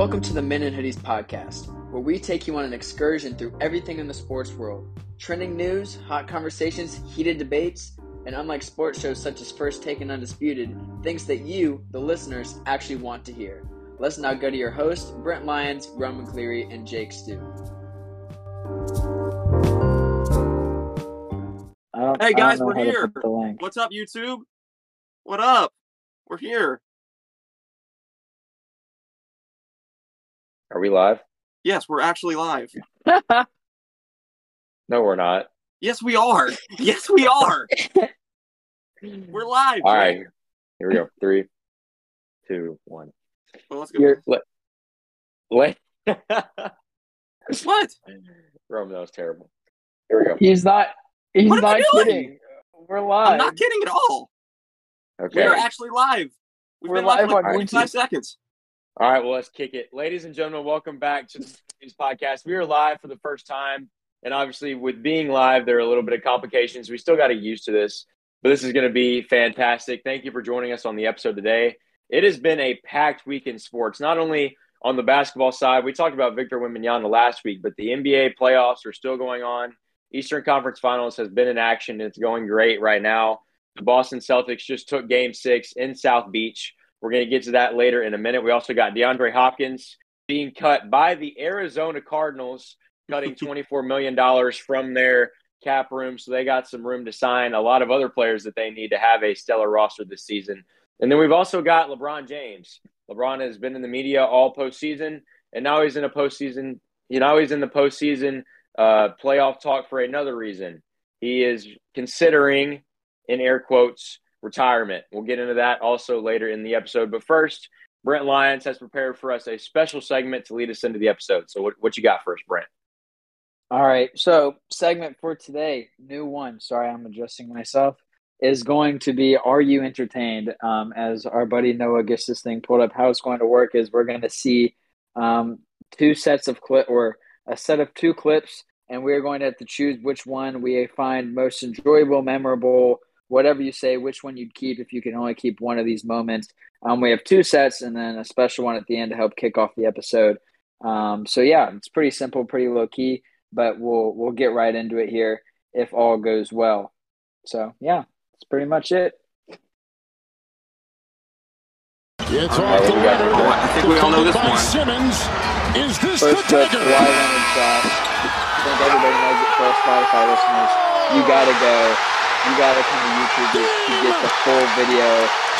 Welcome to the Men in Hoodies podcast, where we take you on an excursion through everything in the sports world trending news, hot conversations, heated debates, and unlike sports shows such as First Take and Undisputed, things that you, the listeners, actually want to hear. Let's now go to your hosts, Brent Lyons, Roman Cleary, and Jake Stu. Hey guys, we're here. What's up, YouTube? What up? We're here. Are we live? Yes, we're actually live. No, we're not. Yes, we are. Yes, we are. we're live. All Jake. right, here we go. Three, two, one. Well, let's go. You're let. let What? Roman, that was terrible. Here we go. He's not. He's What am I not doing? kidding. We're live. I'm not kidding at all. Okay. We are actually live. We've We're been live live for like 45 seconds. All right. Well, let's kick it, ladies and gentlemen. Welcome back to this podcast. We are live for the first time, and obviously, with being live, there are a little bit of complications. We still got to get used to this, but this is going to be fantastic. Thank you for joining us on the episode today. It has been a packed week in sports, not only on the basketball side. We talked about Victor Wembanyama last week, but the NBA playoffs are still going on. Eastern Conference Finals has been in action. and It's going great right now. The Boston Celtics just took game six in South Beach. We're going to get to that later in a minute. We also got DeAndre Hopkins being cut by the Arizona Cardinals, cutting $24 million from their cap room. So they got some room to sign a lot of other players that they need to have a stellar roster this season. And then we've also got LeBron James. LeBron has been in the media all postseason, and now he's in a postseason. You know, he's in the postseason uh, playoff talk for another reason. He is considering, in air quotes, retirement. We'll get into that also later in the episode. But first, Brent Lyons has prepared for us a special segment to lead us into the episode. So, what, what you got first, Brent? All right. So, segment for today, new one. Sorry, I'm adjusting myself. Is going to be Are You Entertained? Um, as our buddy Noah gets this thing pulled up, how it's going to work is we're going to see um, two sets of clip or a set of two clips, and we're going to have to choose which one we find most enjoyable, memorable, whatever you say, which one you'd keep if you can only keep one of these moments. Um, we have two sets and then a special one at the end to help kick off the episode. Um, so yeah, it's pretty simple, pretty low key, but we'll we'll get right into it here if all goes well. So yeah, that's pretty much it. It's All off the we got winner. the- I think we all know this by one. Simmons. Is this First the clip, dagger? Kawhi shot. I think everybody knows it for Spotify listeners. You gotta go. You gotta come to YouTube to, to get the full video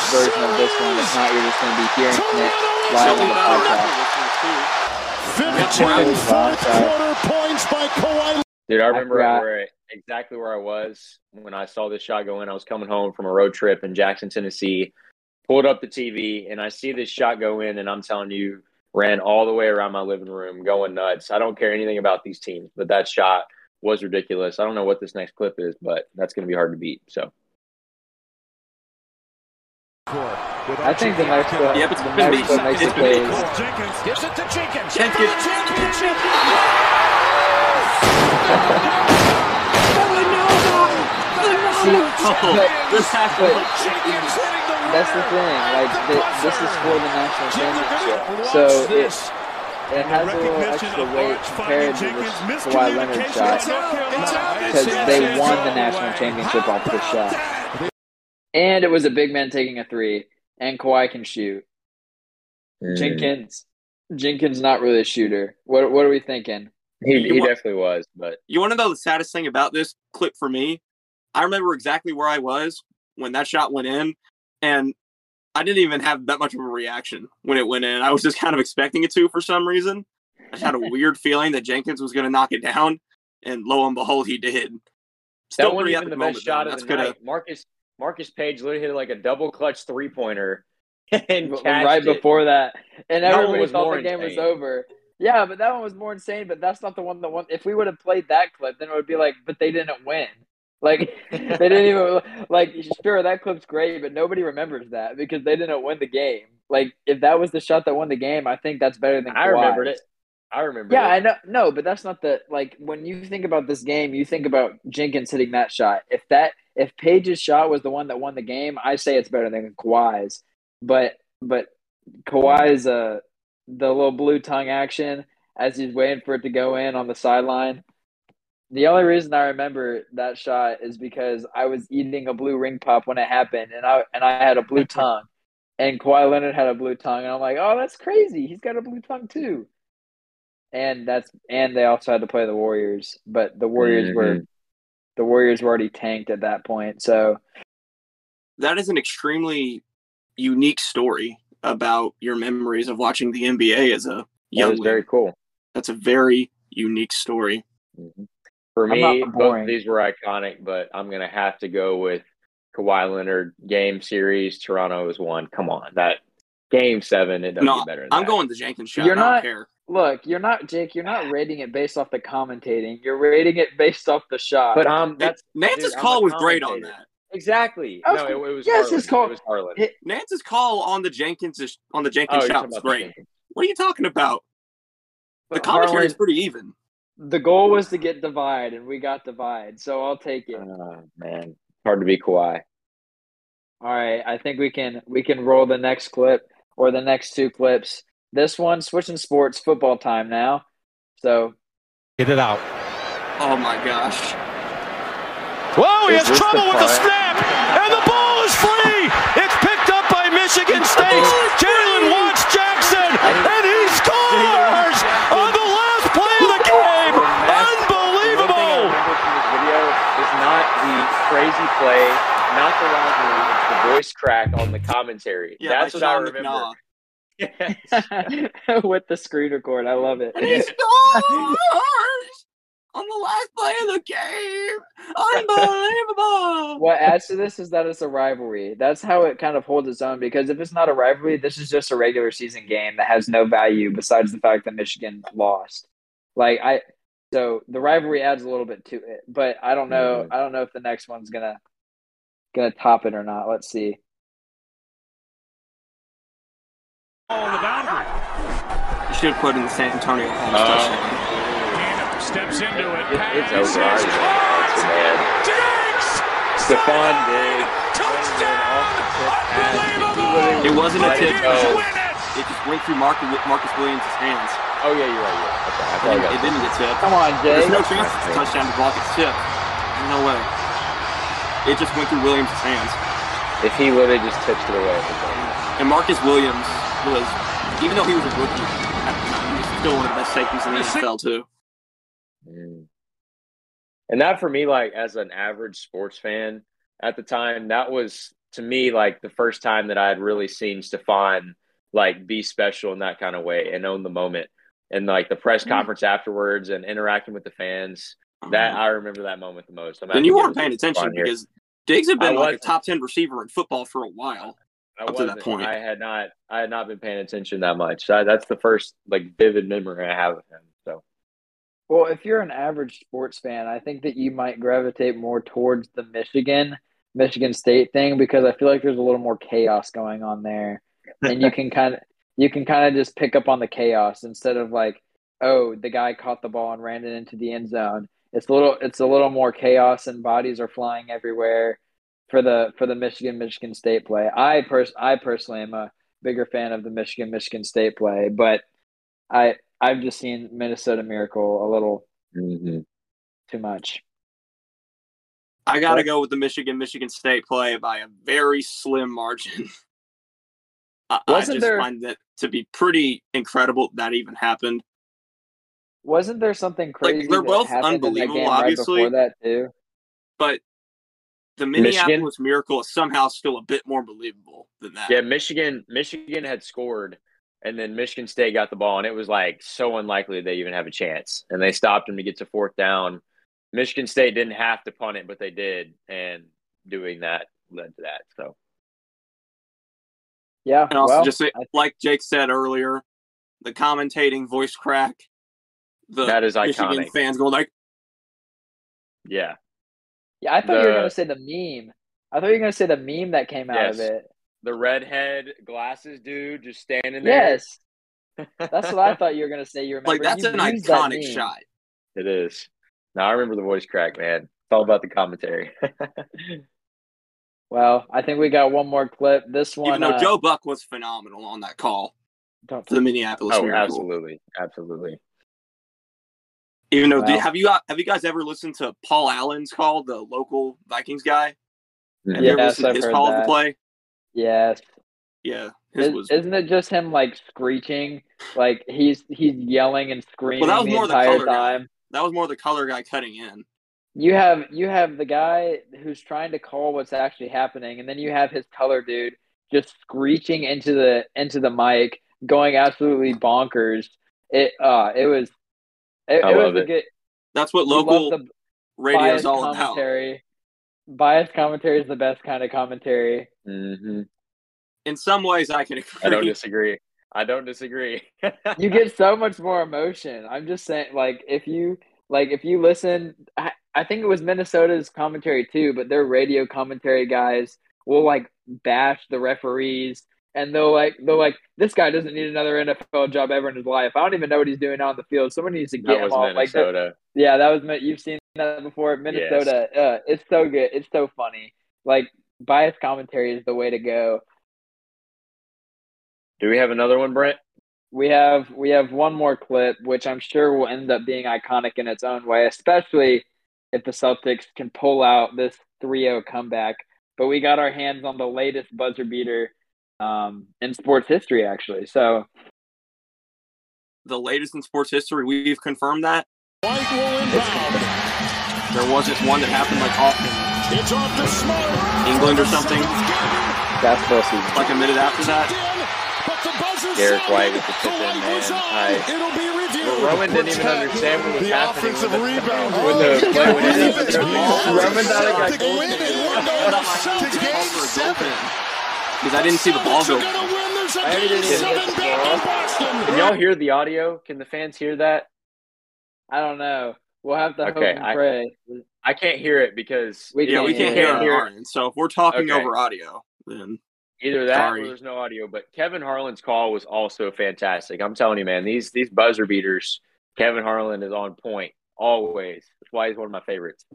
version of this one. If not, you're just gonna be hearing it live on the about our podcast. listeners, too. 15 fourth quarter points by Kawhi. Dude, I remember forgot. where exactly where I was when I saw this shot go in. I was coming home from a road trip in Jackson, Tennessee. Pulled up the TV and I see this shot go in, and I'm telling you, ran all the way around my living room, going nuts. I don't care anything about these teams, but that shot was ridiculous. I don't know what this next clip is, but that's going to be hard to beat. So, I think the next uh, clip, Yeah, but the it's next been clip makes It's it been big. plays. Jenkins gives it to Jenkins. Jenkins. This has to But Jenkins that's the thing. Like thi- this is for the national championship, so it, it has a little extra weight compared to this Kawhi Leonard shot because they won the national championship off this shot. And it was a big man taking a three, and Kawhi can shoot. mm, Jenkins, Jenkins not really a shooter. What what are we thinking? he, he want- definitely was. But You want to know the saddest thing about this clip for me? I remember exactly where I was when that shot went in, and I didn't even have that much of a reaction when it went in. I was just kind of expecting it to for some reason. I just had a weird feeling that Jenkins was going to knock it down, and lo and behold, he did. Still that wasn't pretty even epic the moment, best shot man. of That's the coulda- night. Marcus Marcus Paige literally hit like a double clutch three pointer, and catched right it. before that, and That one everybody was thought the game was over. Yeah, but that one was more insane. But that's not the one that won. If we would have played that clip, then it would be like, but they didn't win. Like they didn't even like. Sure, that clip's great, but nobody remembers that because they didn't win the game. Like if that was the shot that won the game, I think that's better than I remembered it. I remember. Yeah, it. I know. No, but that's not the like when you think about this game, you think about Jenkins hitting that shot. If that if Paige's shot was the one that won the game, I say it's better than Kawhi's. But but Kawhi's uh the little blue tongue action as he's waiting for it to go in on the sideline. The only reason I remember that shot is because I was eating a blue ring pop when it happened, and I and I had a blue tongue, and Kawhi Leonard had a blue tongue, and I'm like, oh, that's crazy. He's got a blue tongue too. And that's and they also had to play the Warriors, but the Warriors were Mhm. the Warriors were already tanked at that point. So That is an extremely unique story about your memories of watching the NBA as a That young. was very cool. That's a very unique story. Mhm. For me, both of these were iconic, but I'm gonna have to go with Kawhi Leonard game series. Toronto is one. Come on, that game seven. It doesn't No, get better. Than I'm that. going the Jenkins shot. You're I don't not- care. look, you're not Jake. You're not rating it based off the commentating. You're rating it based off the shot. But um, that's Nantz's dude, call was great on that. exactly. Of no, it, it was yes, Harlan. his call- It was Harlan. It- Nantz's call on the Jenkins on the Oh, Jenkins you're shot was great. What are you talking about? The But commentary is pretty even. The goal was to get divide, and we got divide. So I'll take it. Oh, man, hard to be Kawhi. All right, I think we can we can roll the next clip or the next two clips. This one switching sports football time now. So Get it out. Oh my gosh. Whoa, he Is has trouble the with the snap, and the ball is free. It's picked up by Michigan State. Jalen Watts Jackson, and he scores on the last play of the game. The One thing I Unbelievable. remember from this video is not the crazy play, not the rivalry, it's the voice crack on the commentary. Yeah, That's what I Sean remember. McDonough. Yes. with the screen record, I love it. And he scores on the last play of the game. Unbelievable. what adds to this is that it's a rivalry. That's how it kind of holds its own because if it's not a rivalry, this is just a regular season game that has no value besides the fact that Michigan lost. Like I so the rivalry adds a little bit to it, but I don't know I don't know if the next one's going to going to top it or not. Let's see. on the boundary. You should have put in the Santonio Holmes Uh, touchdown. Tatum steps into it. It- it's passes, over. I caught! it's bad. Diggs! Stefon Diggs. Touchdown! Unbelievable! It wasn't a Let it tip. Go. Win it! It just went through Marcus, Marcus Williams' hands. Oh yeah, you're right. Yeah. Okay, I It I didn't, it didn't get tipped. Come on, Jay. There's no chance it's a touchdown to block its tip. There's no way. It just went through Williams' hands. If he would have just tipped it away, it's over. And Marcus Williams was, even though he was a rookie at the time, he was still one of the best safeties in the NFL too. Mm. And that for me, like as an average sports fan at the time, that was to me like the first time that I had really seen Stefon like be special in that kind of way and own the moment. And like the press mm-hmm. conference afterwards and interacting with the fans. Uh-huh. That I remember that moment the most. I'm then you weren't paying attention because Diggs had been I like a wasn't. top ten receiver in football for a while. I up to that point. I had not. I had not been paying attention that much. So that's the first like vivid memory I have of him. So Well, if you're an average sports fan, I think that you might gravitate more towards the Michigan Michigan State thing because I feel like there's a little more chaos going on there, and you can kind of you can kind of just pick up on the chaos instead of like, oh, the guy caught the ball and ran it into the end zone. It's a little it's a little more chaos and bodies are flying everywhere for the for the Michigan Michigan State play. I pers I personally am a bigger fan of the Michigan Michigan State play, but I I've just seen Minnesota Miracle a little mhm. too much. I got to What? go with the Michigan Michigan State play by a very slim margin. I, I Wasn't just there- find that to be pretty incredible that even happened. Wasn't there something crazy? they're both unbelievable, obviously. Right that too. But the Michigan? Minneapolis Miracle is somehow still a bit more believable than that. Yeah, Michigan Michigan had scored and then Michigan State got the ball and it was like so unlikely they even have a chance. And they stopped him to get to fourth down. Michigan State didn't have to punt it, but they did, and doing that led to that. So Yeah. And also, well, just say- I- like Jake said earlier, the commentating voice crack, the That is Michigan iconic. fans going like, yeah. yeah, I thought you were gonna say the meme. I thought you were gonna say the meme that came out of it. The redhead glasses dude just standing there. Yes, that's what I thought you were gonna say. You remember? like that's You an used that iconic shot. It is. Now I remember the voice crack, man. It's all about the commentary. Well, I think we got one more clip. This one, Even though uh, Joe Buck was phenomenal on that call. Don't the Minneapolis Oh, Miracle. absolutely, absolutely. Even though, do- have you have you guys ever listened to Paul Allen's call, the local Vikings guy? Have you ever Yes, listened to I've his heard call of the play? Yes. Yeah, his Is, was. isn't it just him like screeching? Like he's he's yelling and screaming was the more the entire color guy. time. That was more the color guy cutting in. You have you have the guy who's trying to call what's actually happening, and then you have his color dude just screeching into the into the mic, going absolutely bonkers. It uh it was it, I it was love a it. good That's what local the radio is all about. commentary. Biased commentary is the best kind of commentary. hmm In some ways, I can agree. I don't disagree. I don't disagree. you get so much more emotion. I'm just saying, like if you like if you listen, I, I think it was Minnesota's commentary too, but their radio commentary guys will like bash the referees, and they'll like they'll like this guy doesn't need another NFL job ever in his life. I don't even know what he's doing on the field. Someone needs to get that him off. Like that, Minnesota. yeah, that was you've seen that before. Minnesota, uh, it's so good. It's so funny. Like biased commentary is the way to go. Do we have another one, Brent? We have we have one more clip which i'm sure will end up being iconic in its own way especially if the celtics can pull out this 3-0 comeback but we got our hands on the latest buzzer beater um, in sports history actually so the latest in sports history. We've confirmed that White will inbound. there wasn't one that happened like off in It's off to Smart. England or something, basketball season like a minute after that. But the Derrick. White with the tip in, light was man. on. I- It'll be reviewed. Well, Roman didn't even understand what was the happening offensive with the- rebound. with the play when it Davis happened. Roman Roman thought it got Celtics goal win kicked. it. We're going to Celtics Game game seven. Because I didn't see the ball go. are gonna win. There's a I game didn't even seven hit the ball. Can y'all hear the audio? Can the fans hear that? i don't know we'll have to Okay, hope and pray I can't hear it because We can't we can't hear hear it. it on our end. So if we're talking Okay. over audio, then either that Sorry. or there's no audio. But Kevin Harlan's call was also fantastic. I'm telling you, man, these these buzzer beaters, Kevin Harlan is on point always. That's why he's one of my favorites.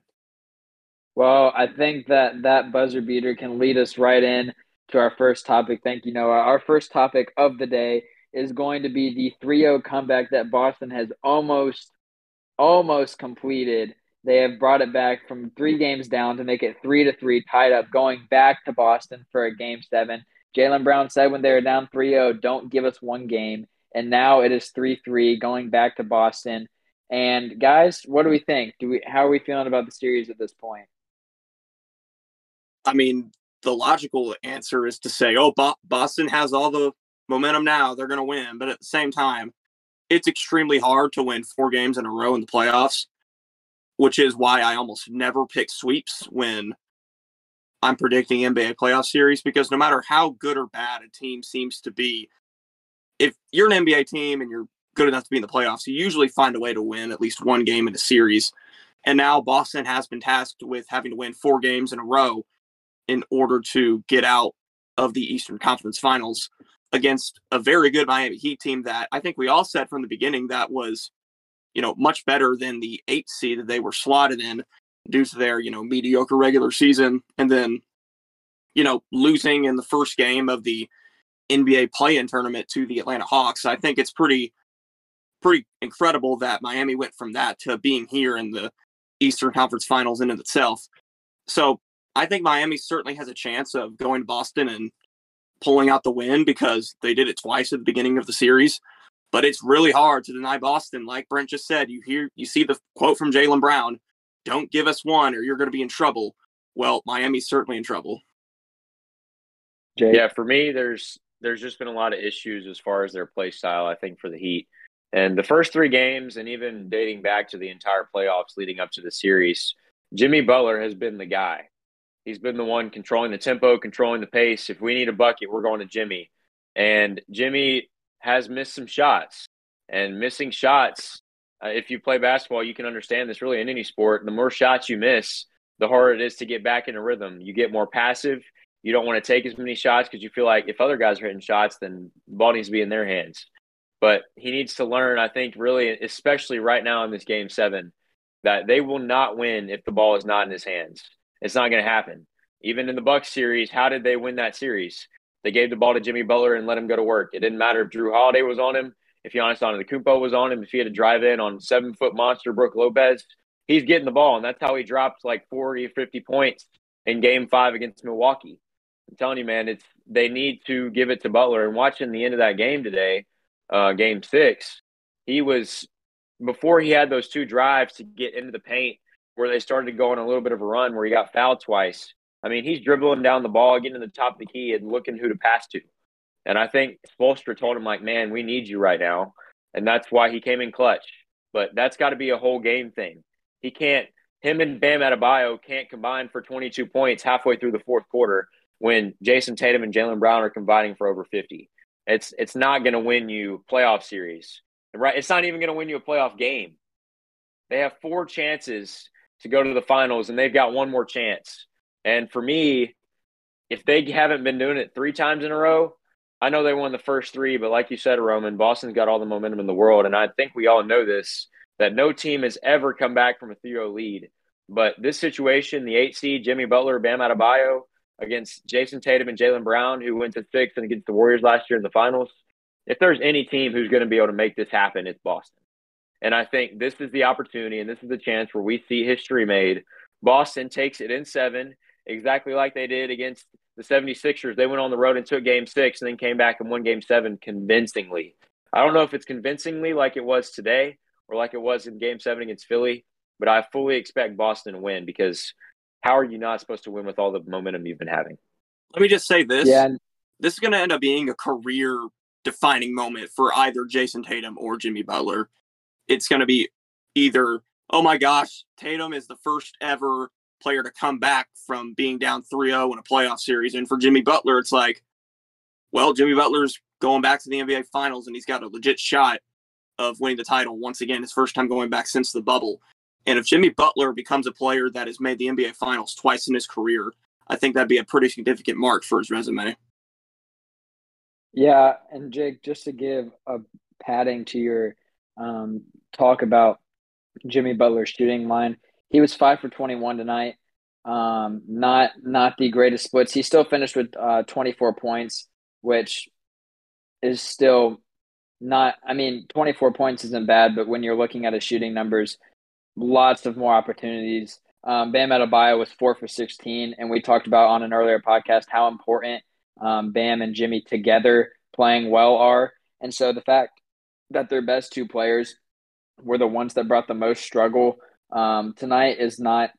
Well, I think that that buzzer beater can lead us right in to our first topic. Thank you, Noah. Our first topic of the day is going to be the 3-0 comeback that Boston has almost almost completed. They have brought it back from 3 games down to make it 3 to 3 tied up going back to Boston for a game 7. Jaylen Brown said when they were down 3-0, don't give us one game. And now it is 3-3 going back to Boston. And guys, what do we think? Do we how are we feeling about the series at this point? I mean, the logical answer is to say, oh, Bo- Boston has all the momentum now. They're going to win. But at the same time, it's extremely hard to win four games in a row in the playoffs, which is why I almost never pick sweeps when I'm predicting NBA playoff series because no matter how good or bad a team seems to be, if you're an NBA team and you're good enough to be in the playoffs, you usually find a way to win at least one game in a series. And now Boston has been tasked with having to win four games in a row in order to get out of the Eastern Conference Finals against a very good Miami Heat team that I think we all said from the beginning that was, you know, much better than the eight seed that they were slotted in due to their, you know, mediocre regular season and then, you know, losing in the first game of the NBA play-in tournament to the Atlanta Hawks. I think it's pretty pretty incredible that Miami went from that to being here in the Eastern Conference Finals in and of itself. So I think Miami certainly has a chance of going to Boston and pulling out the win because they did it twice at the beginning of the series. But it's really hard to deny Boston. Like Brent just said, you hear you see the quote from Jaylen Brown, don't give us one or you're gonna be in trouble. Well, Miami's certainly in trouble. Jay? Yeah, for me, there's there's just been a lot of issues as far as their play style. I think for the Heat, and the first three games, and even dating back to the entire playoffs leading up to the series, Jimmy Butler has been the guy. He's been the one controlling the tempo, controlling the pace. If we need a bucket, we're going to Jimmy. And Jimmy has missed some shots, and missing shots. Uh, if you play basketball, you can understand this really in any sport. The more shots you miss, the harder it is to get back in a rhythm. You get more passive you don't want to take as many shots because you feel like if other guys are hitting shots, then the ball needs to be in their hands. But he needs to learn, I think, really, especially right now in this game seven, that they will not win if the ball is not in his hands. It's not going to happen. Even in the Bucks series, how did they win that series? They gave the ball to Jimmy Butler and let him go to work. It didn't matter if Jrue Holiday was on him, if Giannis Antetokounmpo was on him, if he had to drive in on seven foot monster Brook Lopez, he's getting the ball, and that's how he dropped like 40 or 50 points in Game Five against Milwaukee. I'm telling you, man, it's they need to give it to Butler. And watching the end of that game today, uh, Game Six, he was before he had those two drives to get into the paint where they started to go on a little bit of a run where he got fouled twice. I mean, he's dribbling down the ball, getting to the top of the key, and looking who to pass to. And I think Spoelstra told him, like, man, we need you right now. And that's why he came in clutch. But that's got to be a whole game thing. He can't, him and Bam Adebayo can't combine for 22 points halfway through the fourth quarter when Jayson Tatum and Jaylen Brown are combining for over 50. It's, it's not going to win you playoff series. Right? It's not even going to win you a playoff game. They have four chances to go to the finals, and they've got one more chance. And for me, if they haven't been doing it three times in a row, I know they won the first three, but like you said, Roman, Boston's got all the momentum in the world. And I think we all know this that no team has ever come back from a 3 0 lead. But this situation, the eight seed, Jimmy Butler, Bam Adebayo against Jayson Tatum and Jaylen Brown, who went to six and against the Warriors last year in the finals. If there's any team who's going to be able to make this happen, it's Boston. And I think this is the opportunity and this is the chance where we see history made. Boston takes it in seven, exactly like they did against the 76ers. They went on the road and took game six and then came back and won game seven convincingly. I don't know if it's convincingly like it was today or like it was in game seven against Philly, but I fully expect Boston to win because how are you not supposed to win with all the momentum you've been having? Let me just say this. Yeah. This is going to end up being a career defining moment for either Jayson Tatum or Jimmy Butler. It's going to be either, oh my gosh, Tatum is the first ever player to come back from being down 3-0 in a playoff series. And for Jimmy Butler, it's like, well, Jimmy Butler's going back to the NBA Finals and he's got a legit shot of winning the title once again, his first time going back since the bubble. And if Jimmy Butler becomes a player that has made the NBA Finals twice in his career, I think that'd be a pretty significant mark for his resume. Yeah, and Jake, just to give a padding to your um, talk about Jimmy Butler's shooting line, he was five for 21 tonight. Um, not not the greatest splits. He still finished with uh, 24 points, which is still not. I mean, 24 points isn't bad, but when you're looking at his shooting numbers, lots of more opportunities. Um, Bam Adebayo was four for 16, and we talked about on an earlier podcast how important um, Bam and Jimmy together playing well are. And so the fact that their best two players were the ones that brought the most struggle um, tonight is not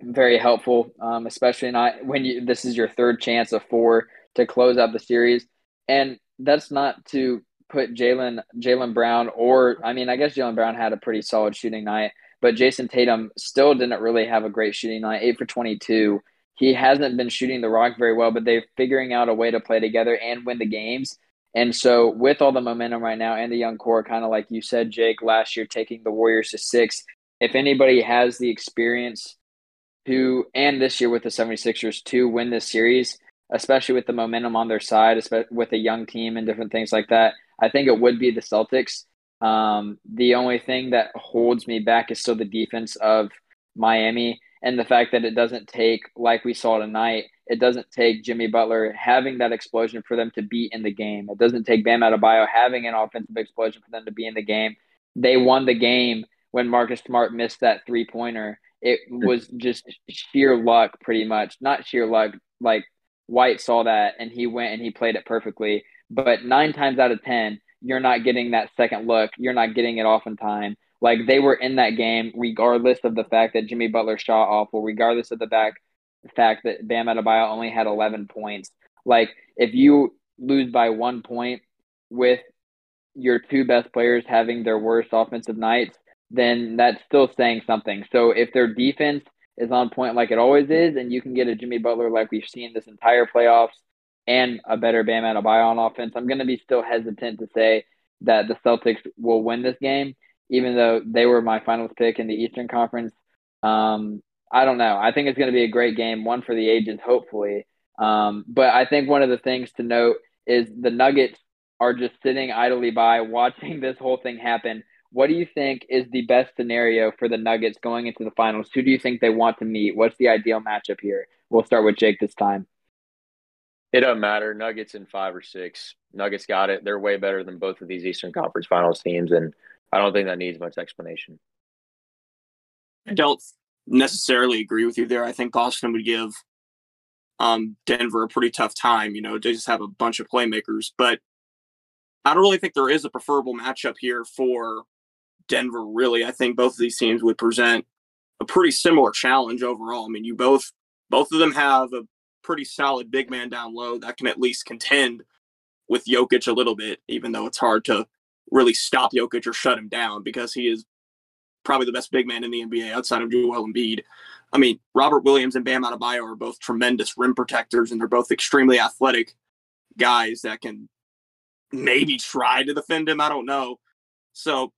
very helpful, um, especially not when you this is your third chance of four to close out the series, and that's not to put Jaylen Jaylen Brown or I mean I guess Jaylen Brown had a pretty solid shooting night, but Jayson Tatum still didn't really have a great shooting night, eight for twenty two. He hasn't been shooting the rock very well, but they're figuring out a way to play together and win the games. And so, with all the momentum right now and the young core, kind of like you said, Jake, last year taking the Warriors to six, if anybody has the experience to, and this year with the 76ers to win this series, especially with the momentum on their side, with a young team and different things like that, I think it would be the Celtics. Um, the only thing that holds me back is still the defense of Miami and the fact that it doesn't take, like we saw tonight, it doesn't take Jimmy Butler having that explosion for them to be in the game. It doesn't take Bam Adebayo having an offensive explosion for them to be in the game. They won the game when Marcus Smart missed that three pointer. It was just sheer luck, pretty much. Not sheer luck. Like White saw that and he went and he played it perfectly. But nine times out of 10, you're not getting that second look. You're not getting it off in time. Like they were in that game, regardless of the fact that Jimmy Butler shot awful, regardless of the fact, the fact that Bam Adebayo only had 11 points. Like if you lose by one point with your two best players having their worst offensive nights, then that's still saying something. So if their defense is on point like it always is, and you can get a Jimmy Butler like we've seen this entire playoffs and a better Bam Adebayo on offense, I'm going to be still hesitant to say that the Celtics will win this game, even though they were my finals pick in the Eastern Conference. Um, I don't know. I think it's going to be a great game, one for the ages, hopefully. Um, but I think one of the things to note is the Nuggets are just sitting idly by watching this whole thing happen what do you think is the best scenario for the Nuggets going into the finals? Who do you think they want to meet? What's the ideal matchup here? We'll start with Jake this time. It doesn't matter. Nuggets in five or six. Nuggets got it. They're way better than both of these Eastern Conference Finals teams, and I don't think that needs much explanation. I don't necessarily agree with you there. I think Boston would give um, Denver a pretty tough time. You know, they just have a bunch of playmakers, but I don't really think there is a preferable matchup here for Denver. Really, I think both of these teams would present a pretty similar challenge overall. I mean, you both both of them have a pretty solid big man down low that can at least contend with Jokic a little bit, even though it's hard to really stop Jokic or shut him down because he is probably the best big man in the NBA outside of Joel Embiid. I mean, Robert Williams and Bam Adebayo are both tremendous rim protectors, and they're both extremely athletic guys that can maybe try to defend him. I don't know. So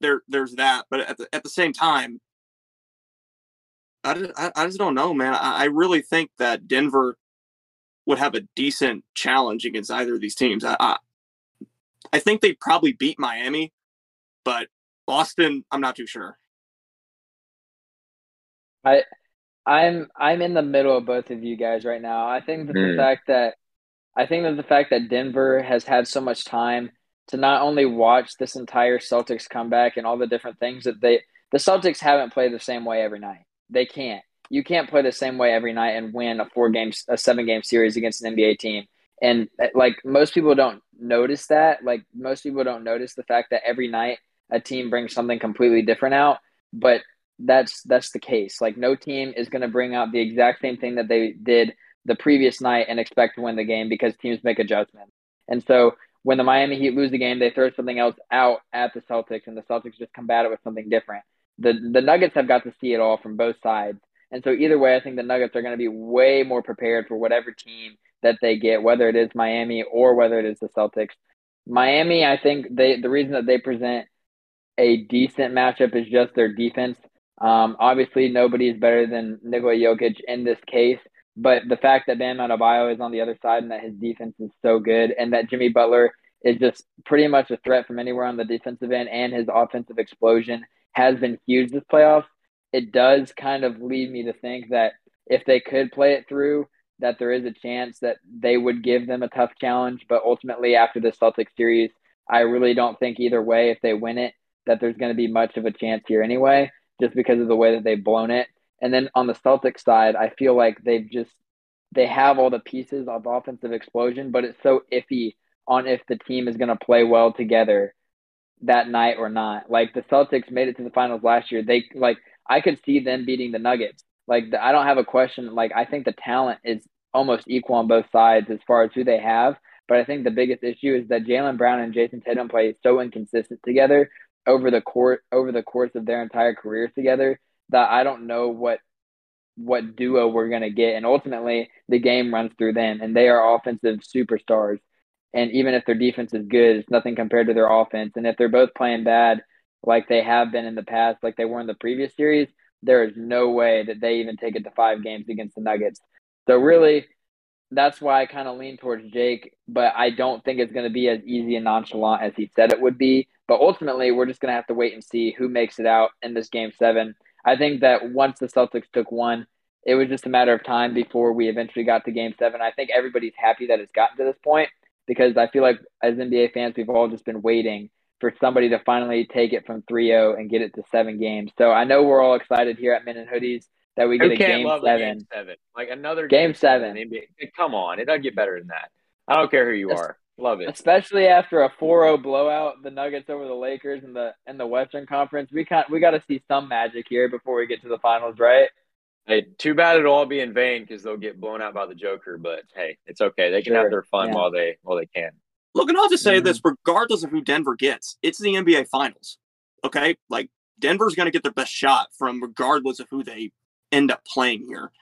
there, there's that. But at the at the same time, I just, I, I just don't know, man. I, I really think that Denver would have a decent challenge against either of these teams. I, I, I think they'd probably beat Miami, but Boston, I'm not too sure. I I'm I'm in the middle of both of you guys right now. I think that the Mm. fact that I think that the fact that Denver has had so much time to not only watch this entire Celtics comeback and all the different things that they the Celtics haven't played the same way every night. They can't. You can't play the same way every night and win a four game a seven game series against an NBA team. And uh, like most people don't notice that. Like most people don't notice the fact that every night a team brings something completely different out. But that's that's the case. Like no team is going to bring out the exact same thing that they did the previous night and expect to win the game because teams make adjustments. And so when the Miami Heat lose the game, they throw something else out at the Celtics, and the Celtics just combat it with something different. The the Nuggets have got to see it all from both sides, and so either way, I think the Nuggets are going to be way more prepared for whatever team that they get, whether it is Miami or whether it is the Celtics. Miami, I think they the reason that they present a decent matchup is just their defense. Um, obviously, nobody is better than Nikola Jokic in this case, but the fact that Bam Adebayo is on the other side and that his defense is so good, and that Jimmy Butler is just pretty much a threat from anywhere on the defensive end, and his offensive explosion has been huge this playoff. It does kind of lead me to think that if they could play it through, that there is a chance that they would give them a tough challenge. But ultimately, after the Celtics series, I really don't think either way, if they win it, that there's going to be much of a chance here anyway, just because of the way that they've blown it. And then on the Celtics side, I feel like they've just they have all the pieces of offensive explosion, but it's so iffy on if the team is going to play well together that night or not. Like the Celtics made it to the finals last year. They like I could see them beating the Nuggets. Like the, I don't have a question. Like I think the talent is almost equal on both sides as far as who they have. But I think the biggest issue is that Jaylen Brown and Jayson Tatum play so inconsistent together over the court over the course of their entire careers together that I don't know what what duo we're gonna get. And ultimately the game runs through them and they are offensive superstars. And even if their defense is good, it's nothing compared to their offense. And if they're both playing bad, like they have been in the past, like they were in the previous series, there is no way that they even take it to five games against the Nuggets. So really, that's why I kind of lean towards Jake, but I don't think it's going to be as easy and nonchalant as he said it would be. But ultimately, we're just going to have to wait and see who makes it out in this game seven. I think that once the Celtics took one, it was just a matter of time before we eventually got to game seven. I think everybody's happy that it's gotten to this point because I feel like as NBA fans, we've all just been waiting for somebody to finally take it from 3-0 and get it to seven games. So I know we're all excited here at Men and Hoodies that we get Who a game seven. game seven? Like another Game seven. in the NBA. Come on, it doesn't get better than that. I don't care who you are. Love it. Especially after a 4-0 blowout, the Nuggets over the Lakers in the in the Western Conference, we can we got to see some magic here before we get to the finals, right? Hey, too bad it'll all be in vain because they'll get blown out by the Joker. But hey, it's okay. They can Sure. have their fun Yeah. while they while they can. Look, and I'll just say Mhm. this: regardless of who Denver gets, it's the NBA Finals. Okay, like Denver's going to get their best shot from regardless of who they end up playing here.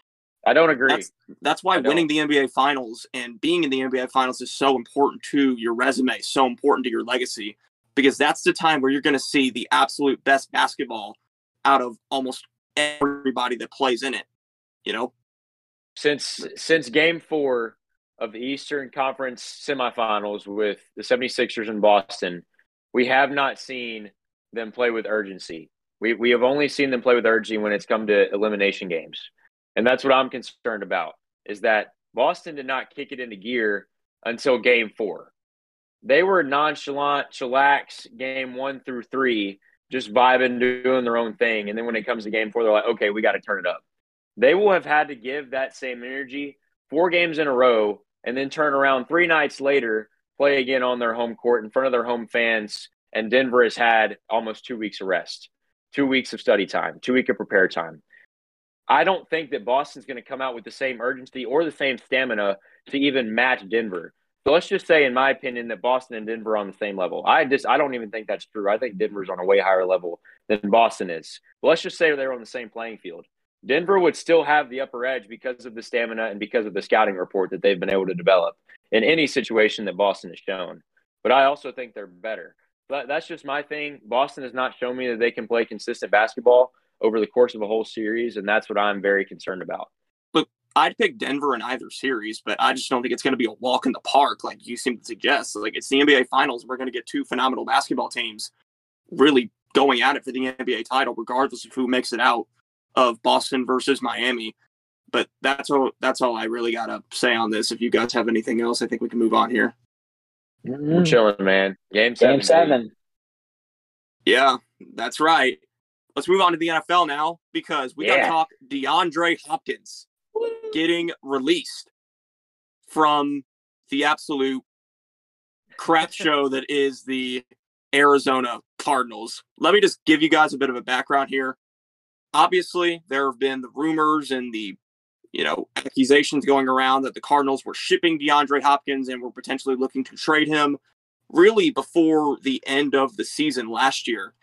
I don't agree. That's that's why winning the NBA Finals and being in the NBA Finals is so important to your resume, so important to your legacy, because that's the time where you're going to see the absolute best basketball out of almost everybody that plays in it. You know, since since game four of the Eastern Conference semifinals with the 76ers in Boston, we have not seen them play with urgency. We we have only seen them play with urgency when it's come to elimination games. And that's what I'm concerned about is that Boston did not kick it into gear until game four. They were nonchalant, chillax game one through three, just vibing, doing their own thing. And then when it comes to game four, they're like, okay, we got to turn it up. They will have had to give that same energy four games in a row and then turn around three nights later, play again on their home court in front of their home fans. And Denver has had almost two weeks of rest, two weeks of study time, two week of prepare time. I don't think that Boston's going to come out with the same urgency or the same stamina to even match Denver. So let's just say, in my opinion, that Boston and Denver are on the same level. I just I don't even think that's true. I think Denver's on a way higher level than Boston is. But let's just say they're on the same playing field. Denver would still have the upper edge because of the stamina and because of the scouting report that they've been able to develop in any situation that Boston has shown. But I also think they're better. But that's just my thing. Boston has not shown me that they can play consistent basketball over the course of a whole series, and that's what I'm very concerned about. Look, I'd pick Denver in either series, but I just don't think it's going to be a walk in the park like you seem to suggest. Like it's the NBA Finals, we're going to get two phenomenal basketball teams really going at it for the NBA title, regardless of who makes it out of Boston versus Miami. But that's all. That's all I really got to say on this. If you guys have anything else, I think we can move on here. We're chilling, man. Game seven. Game seven. Yeah, that's right. Let's move on to the NFL now because we got to talk DeAndre Hopkins getting released from the absolute crap show that is the Arizona Cardinals. Let me just give you guys a bit of a background here. Obviously, there have been the rumors and the you know accusations going around that the Cardinals were shipping DeAndre Hopkins and were potentially looking to trade him really before the end of the season last year.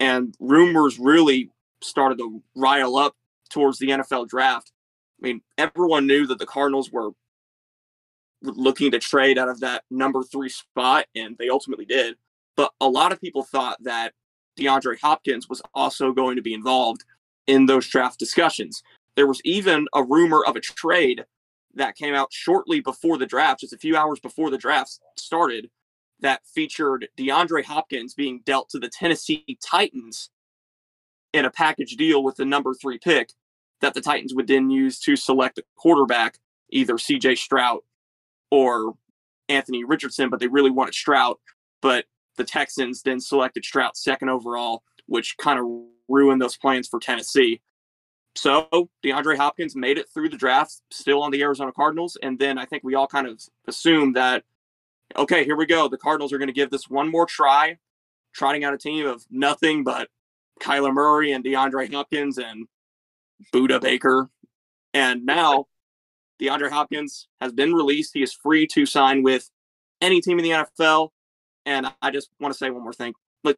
And rumors really started to rile up towards the NFL draft. I mean, everyone knew that the Cardinals were looking to trade out of that number three spot, and they ultimately did. But a lot of people thought that DeAndre Hopkins was also going to be involved in those draft discussions. There was even a rumor of a trade that came out shortly before the draft, just a few hours before the draft started, that featured DeAndre Hopkins being dealt to the Tennessee Titans in a package deal with the number three pick that the Titans would then use to select a quarterback, either CJ Stroud or Anthony Richardson, but they really wanted Stroud. But the Texans then selected Stroud second overall, which kind of ruined those plans for Tennessee. So DeAndre Hopkins made it through the draft, still on the Arizona Cardinals. And then I think we all kind of assumed that, okay, here we go. The Cardinals are going to give this one more try, trotting out a team of nothing but Kyler Murray and DeAndre Hopkins and Budda Baker. And now DeAndre Hopkins has been released. He is free to sign with any team in the NFL. And I just want to say one more thing. Like,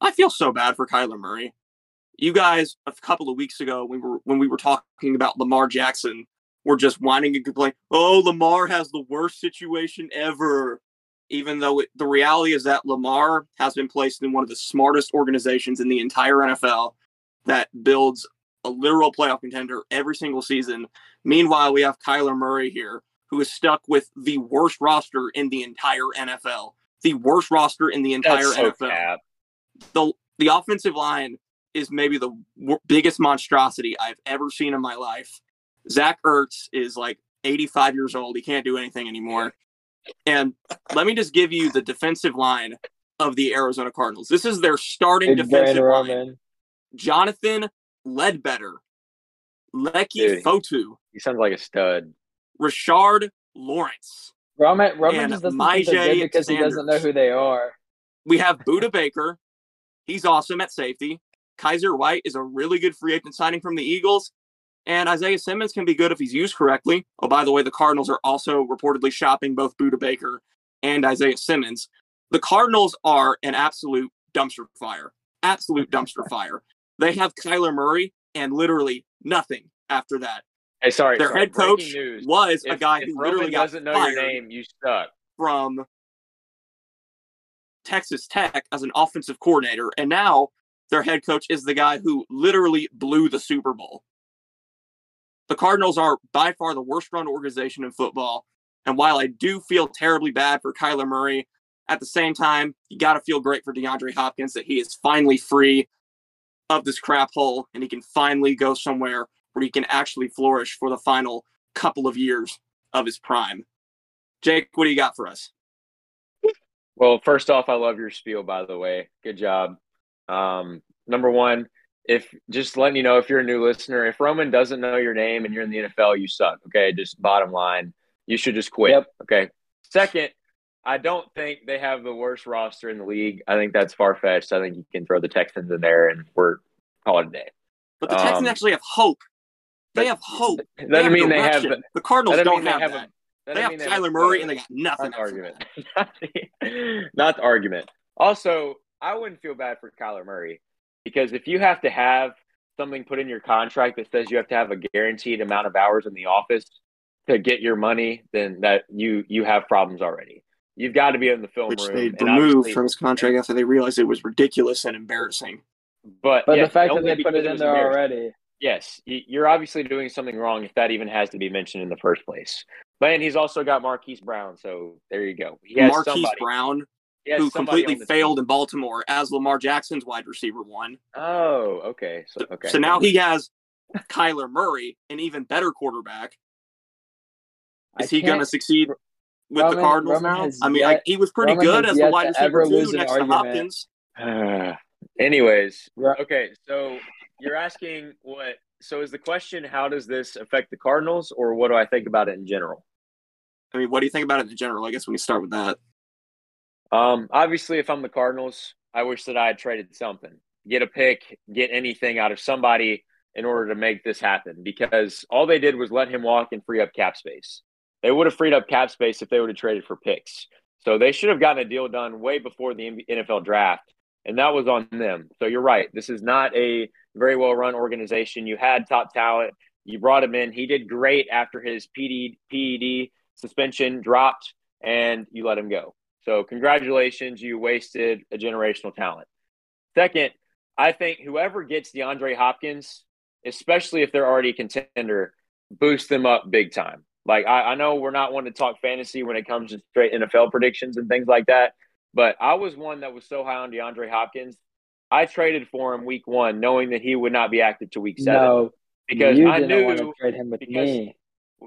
I feel so bad for Kyler Murray. You guys, a couple of weeks ago, we were when we were talking about Lamar Jackson, were just whining and complaining. Oh, Lamar has the worst situation ever. Even though it, the reality is that Lamar has been placed in one of the smartest organizations in the entire NFL that builds a literal playoff contender every single season. Meanwhile, we have Kyler Murray here, who is stuck with the worst roster in the entire NFL. The worst roster in the entire That's so NFL. cap. The the offensive line is maybe the w- biggest monstrosity I've ever seen in my life. Zach Ertz is like 85 years old. He can't do anything anymore. And let me just give you the defensive line of the Arizona Cardinals. This is their starting Big defensive brain line. Roman. Jonathan Ledbetter, Leki Dude. Fotu, He sounds like a stud. Rashard Lawrence. Roman, Roman And just doesn't think they're Myjai good because he doesn't know who they are. We have Budda Baker. He's awesome at safety. Kyzir White is a really good free agent signing from the Eagles. And Isaiah Simmons can be good if he's used correctly. Oh, by the way, the Cardinals are also reportedly shopping both Budda Baker and Isaiah Simmons. The Cardinals are an absolute dumpster fire. Absolute dumpster fire. They have Kyler Murray and literally nothing after that. Hey, sorry. Their sorry. head coach was a guy who Roman literally doesn't know your name, you suck. from Texas Tech as an offensive coordinator, and now their head coach is the guy who literally blew the Super Bowl. The Cardinals are by far the worst run organization in football. And while I do feel terribly bad for Kyler Murray, at the same time, you got to feel great for DeAndre Hopkins that he is finally free of this crap hole and he can finally go somewhere where he can actually flourish for the final couple of years of his prime. Jake, what do you got for us? Well, first off, I love your spiel, by the way. Good job. Um, number one, if just letting you know if you're a new listener, if Roman doesn't know your name and you're in the NFL, you suck. Okay. Just bottom line, you should just quit. Yep. Okay. Second, I don't think they have the worst roster in the league. I think that's far fetched. I think you can throw the Texans in there and we're call it a day. But the Texans Um, actually have hope. They have hope. That doesn't mean they have. direction. the Cardinals don't have, have that. They have doesn't mean they Kyler Murray and they got nothing. Not the argument. Not the argument. Also, I wouldn't feel bad for Kyler Murray because if you have to have something put in your contract that says you have to have a guaranteed amount of hours in the office to get your money, then that you you have problems already. You've got to be in the film Which room. they removed from his contract after they realized it was ridiculous and embarrassing. But, But yeah, the fact that they put it in there already. Yes, you're obviously doing something wrong if that even has to be mentioned in the first place. But and he's also got Marquise Brown, so there you go. He has Marquise somebody, Brown, he who completely failed team. in Baltimore as Lamar Jackson's wide receiver one. Oh, okay. So okay. So now he has Kyler Murray, an even better quarterback. I Is he going to succeed with Roman- the Cardinals Roman now? I mean, yet- like, he was pretty Roman good as the wide receiver two lose an next to. Hopkins. Uh, anyways, okay. So you're asking what? So is the question how does this affect the Cardinals, or what do I think about it in general? I mean, what do you think about it in general? I guess we can start with that. Um, obviously, if I'm the Cardinals, I wish that I had traded something, get a pick, get anything out of somebody in order to make this happen. Because all they did was let him walk and free up cap space. They would have freed up cap space if they would have traded for picks. So they should have gotten a deal done way before the NFL draft, and that was on them. So you're right. This is not a very well run organization. You had top talent. You brought him in. He did great after his PD, PED suspension dropped, and you let him go. So congratulations, you wasted a generational talent. Second, I think whoever gets DeAndre Hopkins, especially if they're already a contender, boost them up big time. Like I, I know we're not one to talk fantasy when it comes to straight NFL predictions and things like that, but I was one that was so high on DeAndre Hopkins. I traded for him week one, knowing that he would not be active to week seven No, because I knew trade him with because- me.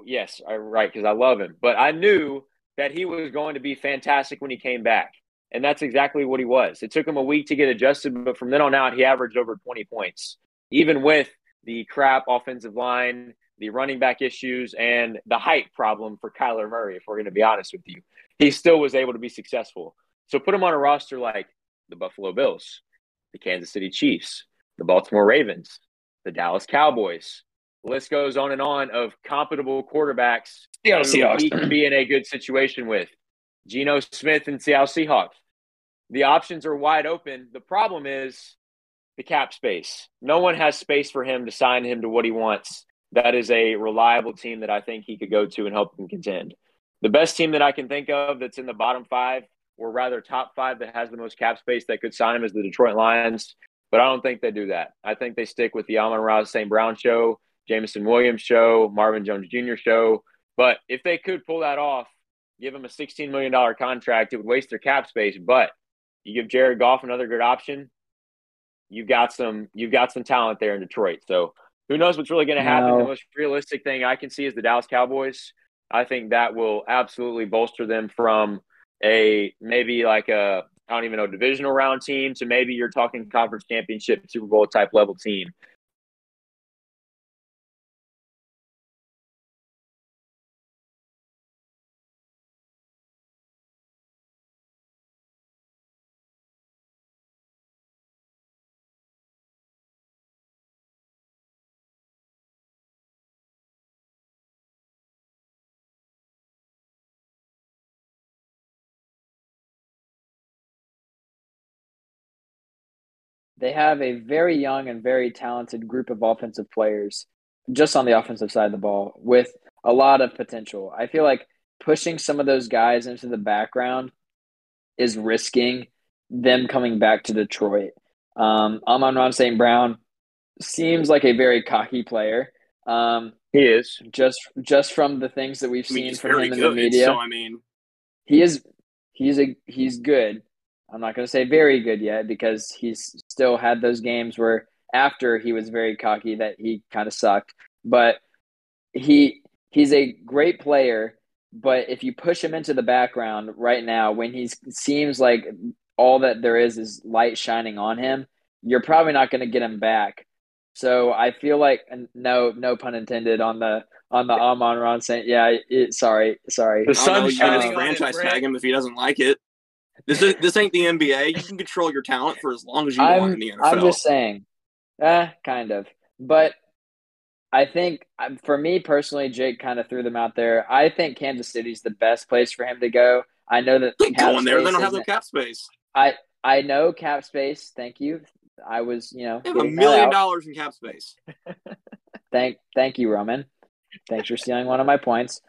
Yes, I, right, because I love him. But I knew that he was going to be fantastic when he came back. And that's exactly what he was. It took him a week to get adjusted, but from then on out, he averaged over 20 points, even with the crap offensive line, the running back issues, and the height problem for Kyler Murray, if we're going to be honest with you. He still was able to be successful. So put him on a roster like the Buffalo Bills, the Kansas City Chiefs, the Baltimore Ravens, the Dallas Cowboys, the list goes on and on of compatible quarterbacks Seattle Seahawks. he can be in a good situation with. Geno Smith and Seattle Seahawks. The options are wide open. The problem is the cap space. No one has space for him to sign him to what he wants. That is a reliable team that I think he could go to and help him contend. The best team that I can think of that's in the bottom five, or rather top five, that has the most cap space that could sign him is the Detroit Lions. But I don't think they do that. I think they stick with the Amon-Ra St. Brown show, Jameson Williams show, Marvin Jones Jr. show. But if they could pull that off, give him a $16 million contract, it would waste their cap space. But you give Jared Goff another good option, you've got some you've got some talent there in Detroit. So who knows what's really going to happen? No. The most realistic thing I can see is the Dallas Cowboys. I think that will absolutely bolster them from a maybe like a I don't even know divisional round team to maybe you're talking conference championship Super Bowl type level team. They have a very young and very talented group of offensive players just on the offensive side of the ball with a lot of potential. I feel like pushing some of those guys into the background is risking them coming back to Detroit. Um, Amon-Ra St. Brown seems like a very cocky player. Um, He is. just just from the things that we've I mean, seen from him in good. the media, So I mean, he is he's a he's good. I'm not going to say very good yet because he's still had those games where after he was very cocky that he kind of sucked. but he he's a great player. But if you push him into the background right now, when he seems like all that there is is light shining on him, you're probably not going to get him back. So I feel like no no pun intended on the on the Amon-Ra saying yeah it, sorry sorry The sun's shining just on his franchise tag him if he doesn't like it. This is this ain't the NBA. You can control your talent for as long as you want I'm in the NFL. I'm just saying, eh, kind of. But I think um, for me personally, Jake kind of threw them out there. I think Kansas City's the best place for him to go. I know that They cap go in there. They don't have the cap space. I I know cap space. Thank you. I was, you know, They have a million dollars in cap space. Thank, thank you, Roman. Thanks for stealing one of my points.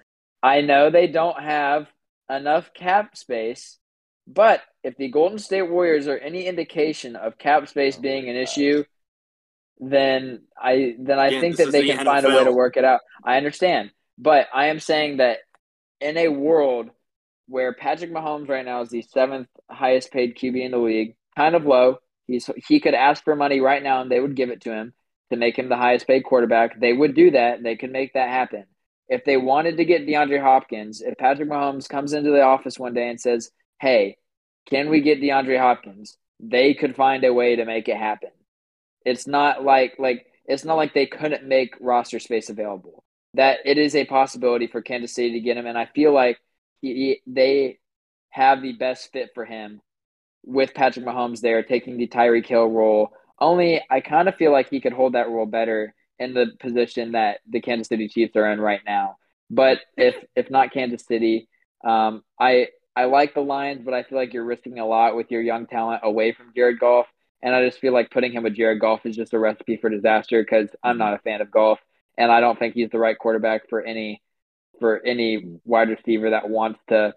I know they don't have enough cap space, but if the Golden State Warriors are any indication of cap space Oh being an issue, then I then I Again, think that they the can find a way to work it out. I understand, but I am saying that in a world where Patrick Mahomes right now is the seventh highest paid QB in the league, kind of low. He's he could ask for money right now and they would give it to him to make him the highest paid quarterback. They would do that. They could make that happen. If they wanted to get DeAndre Hopkins, if Patrick Mahomes comes into the office one day and says, "Hey, can we get DeAndre Hopkins?" They could find a way to make it happen. It's not like like it's not like they couldn't make roster space available. That it is a possibility for Kansas City to get him, and I feel like he, he- they have the best fit for him with Patrick Mahomes there taking the Tyreek Hill role. Only I kind of feel like he could hold that role better in the position that the Kansas City Chiefs are in right now. But if if not Kansas City, um, I I like the Lions, but I feel like you're risking a lot with your young talent away from Jared Goff. And I just feel like putting him with Jared Goff is just a recipe for disaster because I'm not a fan of golf, and I don't think he's the right quarterback for any for any wide receiver that wants to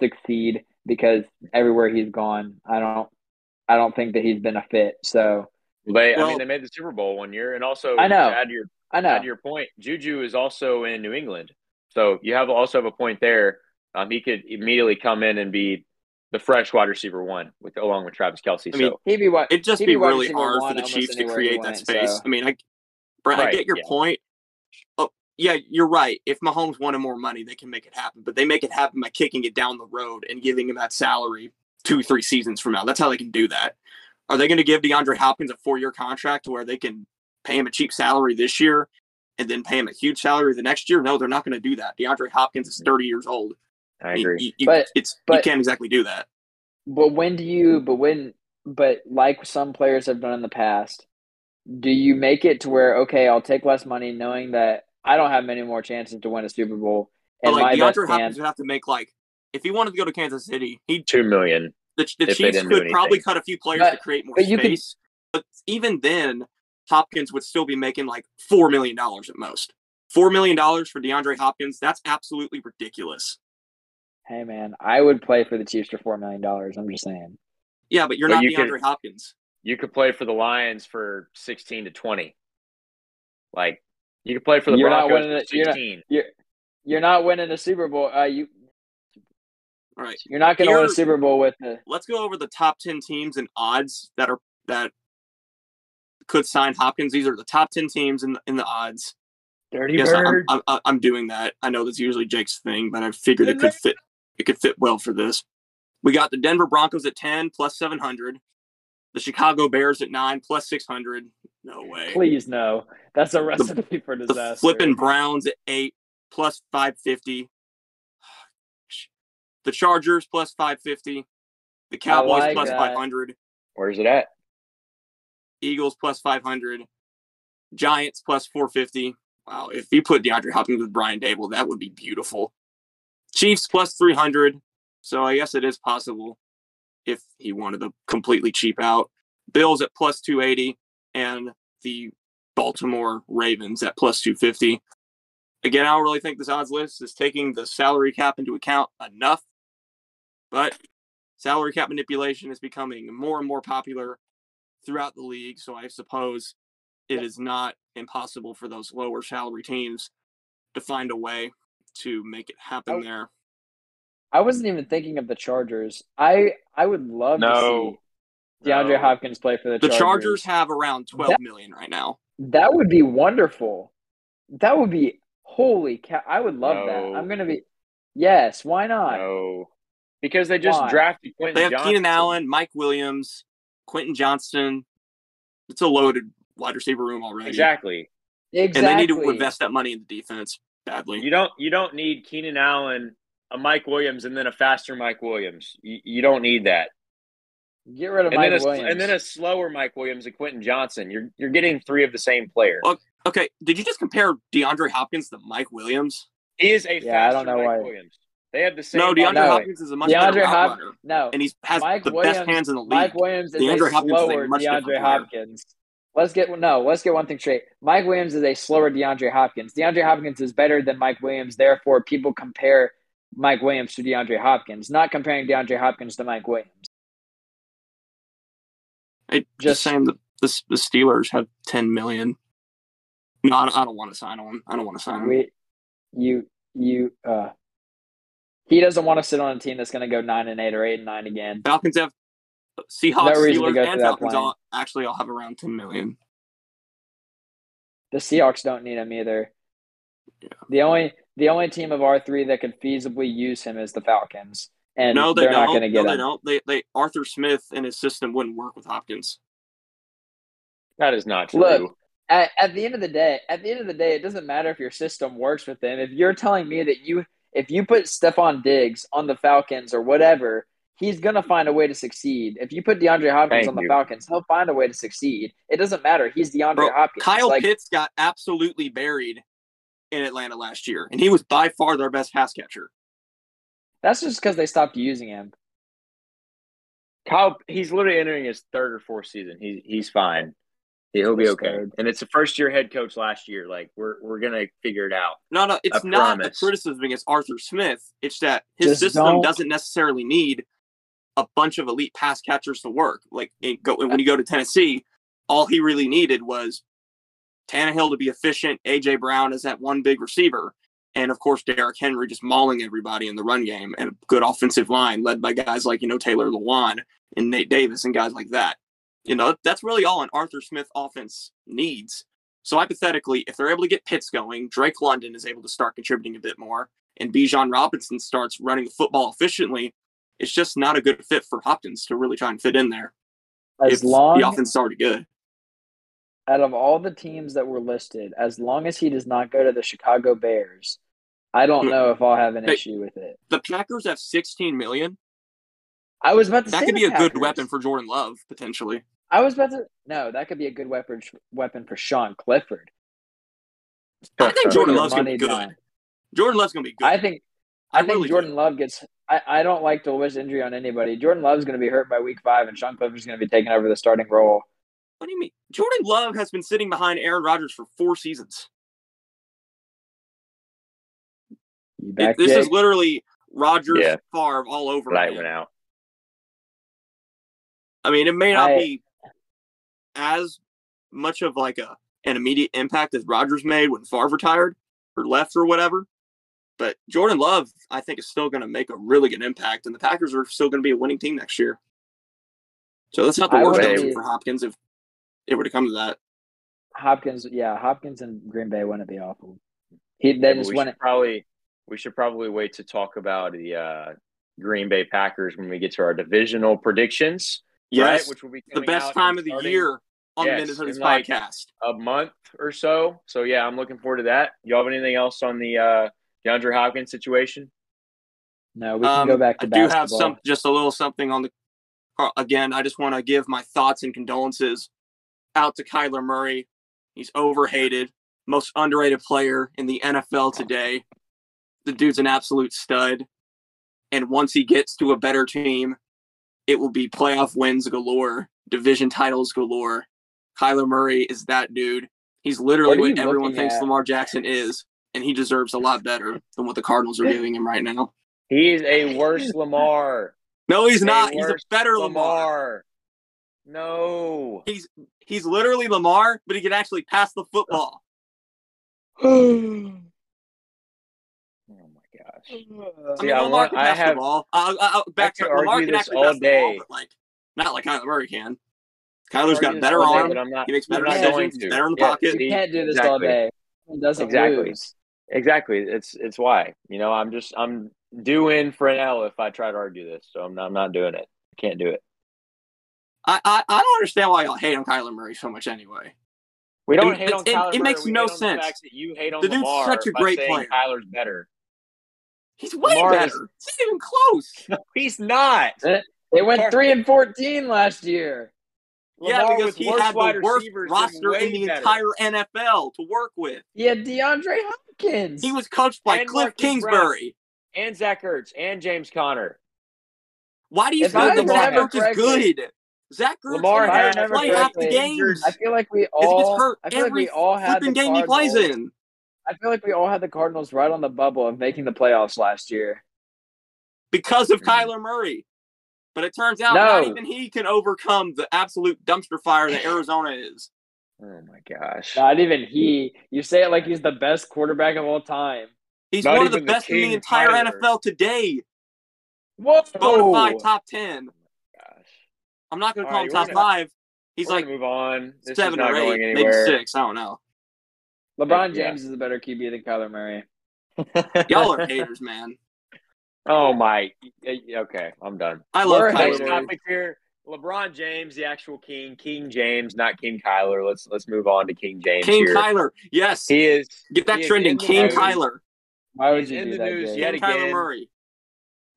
succeed. Because everywhere he's gone, I don't I don't think that he's been a fit. So They, I mean, they made the Super Bowl one year, and also I know. Add your I know add to your point, Juju is also in New England, so you have also have a point there. Um, he could immediately come in and be the fresh wide receiver one with along with Travis Kelce. I mean, so he'd be what It'd just he'd be really hard for the Chiefs to create that went, space. so- I mean, I, Brent, I get your yeah. point. Oh, yeah, you're right. If Mahomes wanted more money, they can make it happen. But they make it happen by kicking it down the road and giving him that salary two, three seasons from now. That's how they can do that. Are they going to give DeAndre Hopkins a four-year contract where they can pay him a cheap salary this year and then pay him a huge salary the next year? No, they're not going to do that. DeAndre Hopkins is 30 years old. I agree. You, you- But- it's you can't exactly do that. But when do you? But when? But like some players have done in the past, do you make it to where okay, I'll take less money, knowing that I don't have many more chances to win a Super Bowl, But and like my best DeAndre Hopkins chance. would have to make like if he wanted to go to Kansas City, he'd Two million. the, the Chiefs didn't could probably cut a few players But- to create more but you could- space. But even then, Hopkins would still be making like four million dollars at most. Four million dollars for DeAndre Hopkins, that's absolutely ridiculous. Hey man, I would play for the Chiefs for four million dollars. I'm just saying. Yeah, but you're But not you could- DeAndre Hopkins. You could play for the Lions for sixteen to twenty. Like you could play for the You're not Broncos winning for it- you're not- sixteen. You're not winning a Super Bowl. Uh, you All right. you're not going to win a Super Bowl with the. Let's go over the top ten teams and odds that are that could sign Hopkins. These are the top ten teams in the, in the odds. Dirty Yes, bird. I'm, I'm, I'm doing that. I know that's usually Jake's thing, but I figured it could fit. It could fit well for this. We got the Denver Broncos at ten plus seven hundred, the Chicago Bears at nine plus six hundred. No way. Please no, that's a recipe for The disaster. flipping Browns at eight plus five fifty. The Chargers plus five fifty. The Cowboys like plus that. five hundred. Where's it at? Eagles plus 500, Giants plus 450. Wow, if you put DeAndre Hopkins with Brian Daboll, that would be beautiful. Chiefs plus 300. So I guess it is possible if he wanted to completely cheap out. Bills at plus 280 and the Baltimore Ravens at plus 250. Again, I don't really think this odds list is taking the salary cap into account enough, but salary cap manipulation is becoming more and more popular throughout the league. So I suppose it is not impossible for those lower salary teams to find a way to make it happen Oh, there. I wasn't even thinking of the Chargers. I I would love No. to see DeAndre No. Hopkins play for the, The Chargers. Chargers have around twelve That- million right now. That would be wonderful. That would be holy cow. I would love that. I'm gonna be yes. Why not? No, because they just Why? drafted Quentin. They have Johnston. Keenan Allen, Mike Williams, Quentin Johnston. It's a loaded wide receiver room already. Exactly. Exactly. And they need to invest that money in the defense badly. You don't. You don't need Keenan Allen, a Mike Williams, and then a faster Mike Williams. You, you don't need that. Get rid of And Mike then, a, Williams. and then a slower Mike Williams and Quentin Johnston. You're you're getting three of the same player. Well, Okay, did you just compare DeAndre Hopkins to Mike Williams? He is a Yeah, I faster don't know Mike why. Williams. They have the same. No, DeAndre No. Hopkins is a much DeAndre better route Hop- runner, no. and he has Mike the Williams- best hands in the league. Mike Williams is DeAndre a Hopkins is a slower much different DeAndre player. Let's get no. Let's get one thing straight. Mike Williams is a slower DeAndre Hopkins. DeAndre Hopkins is better than Mike Williams. Therefore, people compare Mike Williams to DeAndre Hopkins, not comparing DeAndre Hopkins to Mike Williams. I, just saying that the, the Steelers have ten million. No, I don't, I don't want to sign on. I don't want to sign on. We, you, you. uh He doesn't want to sit on a team that's going to go nine and eight or eight and nine again. Falcons have Seahawks, No Steelers, and that Falcons plan. all actually all have around ten million. The Seahawks don't need him either. Yeah. The only the only team of our three that could feasibly use him is the Falcons, and no, they they're don't. not going to get no, they him. don't. They, they Arthur Smith and his system wouldn't work with Hopkins. That is not true. Look, At, at the end of the day, at the end of the day, it doesn't matter if your system works with them. If you're telling me that you if you put Stefon Diggs on the Falcons or whatever, he's gonna find a way to succeed. If you put DeAndre Hopkins Thank on the you. Falcons, he'll find a way to succeed. It doesn't matter. He's DeAndre Bro, Hopkins. Kyle Like, Pitts got absolutely buried in Atlanta last year, and he was by far their best pass catcher. that's just because they stopped using him. Kyle, he's literally entering his third or fourth season. He's he's fine. He'll be okay. And it's the first year head coach last year. Like we're we're gonna figure it out. No, no, it's I not a criticism against Arthur Smith. It's that his Just system don't- doesn't necessarily need a bunch of elite pass catchers to work. Like go, when you go to Tennessee, all he really needed was Tannehill to be efficient, AJ Brown as that one big receiver, and of course Derrick Henry just mauling everybody in the run game and a good offensive line led by guys like you know Taylor Lewan and Nate Davis and guys like that. You know that's really all an Arthur Smith offense needs. So hypothetically, if they're able to get Pitts going, Drake London is able to start contributing a bit more, and Bijan Robinson starts running the football efficiently. It's just not a good fit for Hopkins to really try and fit in there. As long the offense is already good. out of all the teams that were listed, as long as he does not go to the Chicago Bears, I don't know if I'll have an Hey, issue with it. The Packers have 16 million. I was about to That could be a good weapon for Jordan Love potentially. I was about to no, that could be a good weapon weapon for Sean Clifford. I think Jordan Love's gonna be good. Jordan Love's gonna be good. I think I, I think really Jordan do. Love gets. I, I don't like to wish injury on anybody. Jordan Love's going to be hurt by week five, and Sean Clifford's going to be taking over the starting role. What do you mean? Jordan Love has been sitting behind Aaron Rodgers for four seasons. You It- back, this is literally Rodgers Yeah. Favre all over Light went out. I mean, it may not I- be as much of like a an immediate impact as Rodgers made when Favre retired or left or whatever. But Jordan Love, I think, is still going to make a really good impact, and the Packers are still going to be a winning team next year. So that's not the I worst wouldn't option for Hopkins if it were to come to that. Hopkins. Yeah, Hopkins and Green Bay wouldn't be awful. He they Yeah, just we went. should probably we should probably wait to talk about the uh, Green Bay Packers when we get to our divisional predictions. Yes, right? which will be the best out time in of the year on Yes, the Minnesota's in like- podcast. a month or so. So yeah, I'm looking forward to that. Y'all have anything else on the uh, DeAndre Hopkins situation? No, we can Um, go back to I do have some, just a little something on the. uh, Again, I just want to give my thoughts and condolences out to Kyler Murray. He's overhated, most underrated player in the NFL today. The dude's an absolute stud, and once he gets to a better team, it will be playoff wins galore, division titles galore. Kyler Murray is that dude. He's literally What what, everyone looking thinks at? Lamar Jackson is, and he deserves a lot better than what the Cardinals are giving him right now. He is a worse Lamar. No, he's A not. He's a better Lamar. Lamar. No. He's he's literally Lamar, but he can actually pass the football. Oh my gosh. I See, mean, I Lamar want- can I pass have- the ball. I'll, I'll, back could to Lamar can actually all pass the ball, but like not like Kyler Murray can. Kyler's got a better all day, arm. but I'm not, He makes better not decisions. He's better in the Yeah, pocket. You see, can't do this all day. Boston doesn't Exactly. lose. Exactly. It's it's why. You know, I'm just I'm due in for an L if I try to argue this. So I'm not, I'm not doing it. Can't do it. I, I, I don't understand why y'all hate on Kyler Murray so much anyway. We don't And- hate on and- Kyler. it makes We no hate sense. The fact that you hate on The dude's Lamar such a great player. Kyler's better. He's way Lamar better. is- It's not even close. No, he's not. They went three and fourteen last year. Yeah, because he had the worst roster in the better. entire NFL to work with. Yeah, DeAndre Hopkins. He was coached by And Cliff Marquise Kingsbury. and Zach Ertz and James Conner. Why do you If think that Zach Ertz is good? Zach Ertz Lamar Lamar had had play half the games. I feel like we If he gets all. hurt I feel like every we all had the game he plays in. I feel like we all had the Cardinals right on the bubble of making the playoffs last year. because of Mhm. Kyler Murray. But it turns out No. not even he can overcome the absolute dumpster fire that Arizona is. Oh my gosh. Not even he. You say it like he's the best quarterback of all time. He's Not one of the even the best in the entire Kyler. NFL today. Whoa! Bona fide top ten. Oh gosh. I'm not going to call right, him top gonna- five. He's like move on. This seven is not or eight, going maybe six. I don't know. LeBron Yeah. James is a better QB than Kyler Murray. Y'all are haters, man. Oh my. Okay, I'm done. I love We're Kyler Next haters. Murray. topic here. LeBron James, the actual king, King James, not King Kyler. Let's let's move on to King James King here. Kyler. Yes. He is Get that trending. King news. Kyler. Why would He's you in do the that? news Jake? yet King Kyler again. Murray.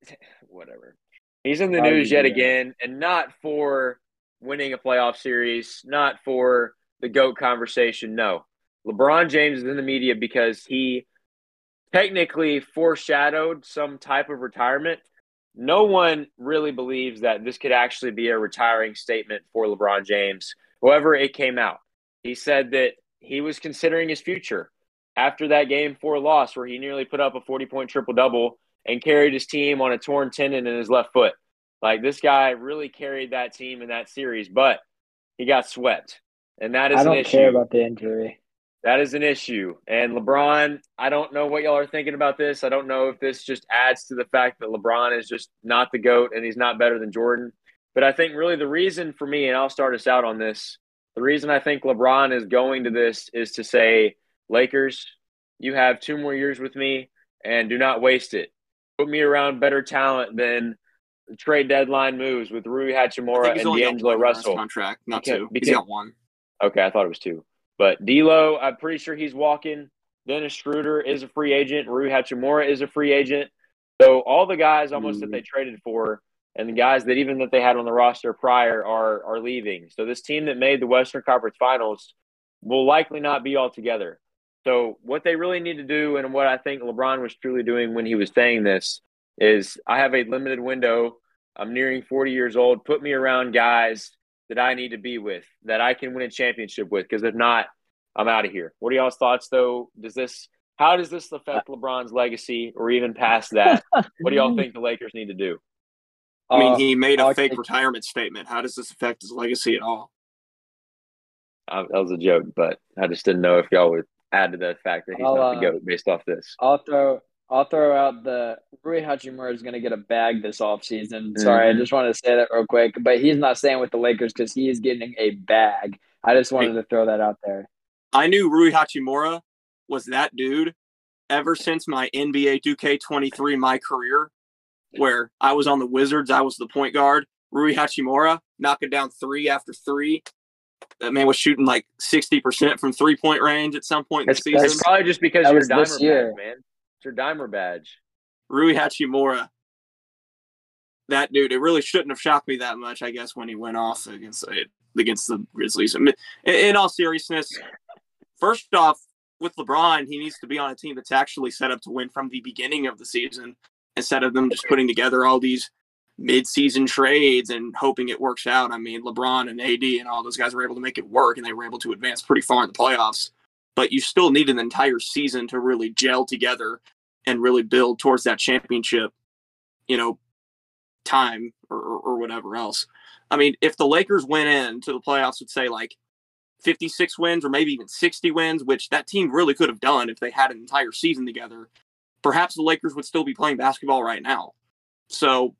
whatever. He's in the Why news yet do that? again, and not for winning a playoff series, not for the GOAT conversation. No. LeBron James is in the media because he technically foreshadowed some type of retirement. No one really believes that this could actually be a retiring statement for LeBron James. However, it came out. He said that he was considering his future after that game four loss where he nearly put up a 40 point triple double and carried his team on a torn tendon in his left foot. Like this guy really carried that team in that series, but he got swept. And that is I an don't issue. care about the injury. That is an issue. And LeBron, I don't know what y'all are thinking about this. I don't know if this just adds to the fact that LeBron is just not the GOAT and he's not better than Jordan. But I think really the reason for me, and I'll start us out on this, the reason I think LeBron is going to this is to say, Lakers, you have two more years with me and do not waste it. Put me around better talent than the trade deadline moves with Rui Hachimura and D'Angelo Russell. contract, not Because- two. because- he's got one. Okay, I thought it was two. But D'Lo, I'm pretty sure he's walking. Dennis Schroeder is a free agent. Rui Hachimura is a free agent. So all the guys almost that Mm. they traded for, and the guys that even that they had on the roster prior are are leaving. So this team that made the Western Conference Finals will likely not be all together. So what they really need to do, and what I think LeBron was truly doing when he was saying this, is I have a limited window. I'm nearing 40 years old. Put me around guys that I need to be with, that I can win a championship with. Because if not, I'm out of here. What are y'all's thoughts, though? Does this, how does this affect LeBron's legacy, or even past that? what do y'all think the Lakers need to do? I mean, Uh, he made a I'll fake retirement statement. How does this affect his legacy at all? Uh, that was a joke, but I just didn't know if y'all would add to the fact that he's I'll, not the uh, goat based off this. I'll throw I'll throw out the Rui Hachimura is going to get a bag this offseason. Sorry, Mhm. I just wanted to say that real quick. But he's not staying with the Lakers because he is getting a bag. I just wanted to throw that out there. I knew Rui Hachimura was that dude ever since my NBA 2K23 my career, where I was on the Wizards, I was the point guard. Rui Hachimura knocking down three after three. That man was shooting like 60% from three point range at some point in the season. it's probably just because That you're was this year. man. Your Dimer badge. Rui Hachimura. That dude, it really shouldn't have shocked me that much, I guess, when he went off against it against the Grizzlies. In all seriousness, first off, with LeBron, he needs to be on a team that's actually set up to win from the beginning of the season instead of them just putting together all these mid-season trades and hoping it works out. I mean, LeBron and AD and all those guys were able to make it work, and they were able to advance pretty far in the playoffs. But you still need an entire season to really gel together and really build towards that championship, you know, time or, or, or whatever else. I mean, if the Lakers went in to the playoffs would say like 56 wins or maybe even 60 wins, which that team really could have done if they had an entire season together, perhaps the Lakers would still be playing basketball right now. So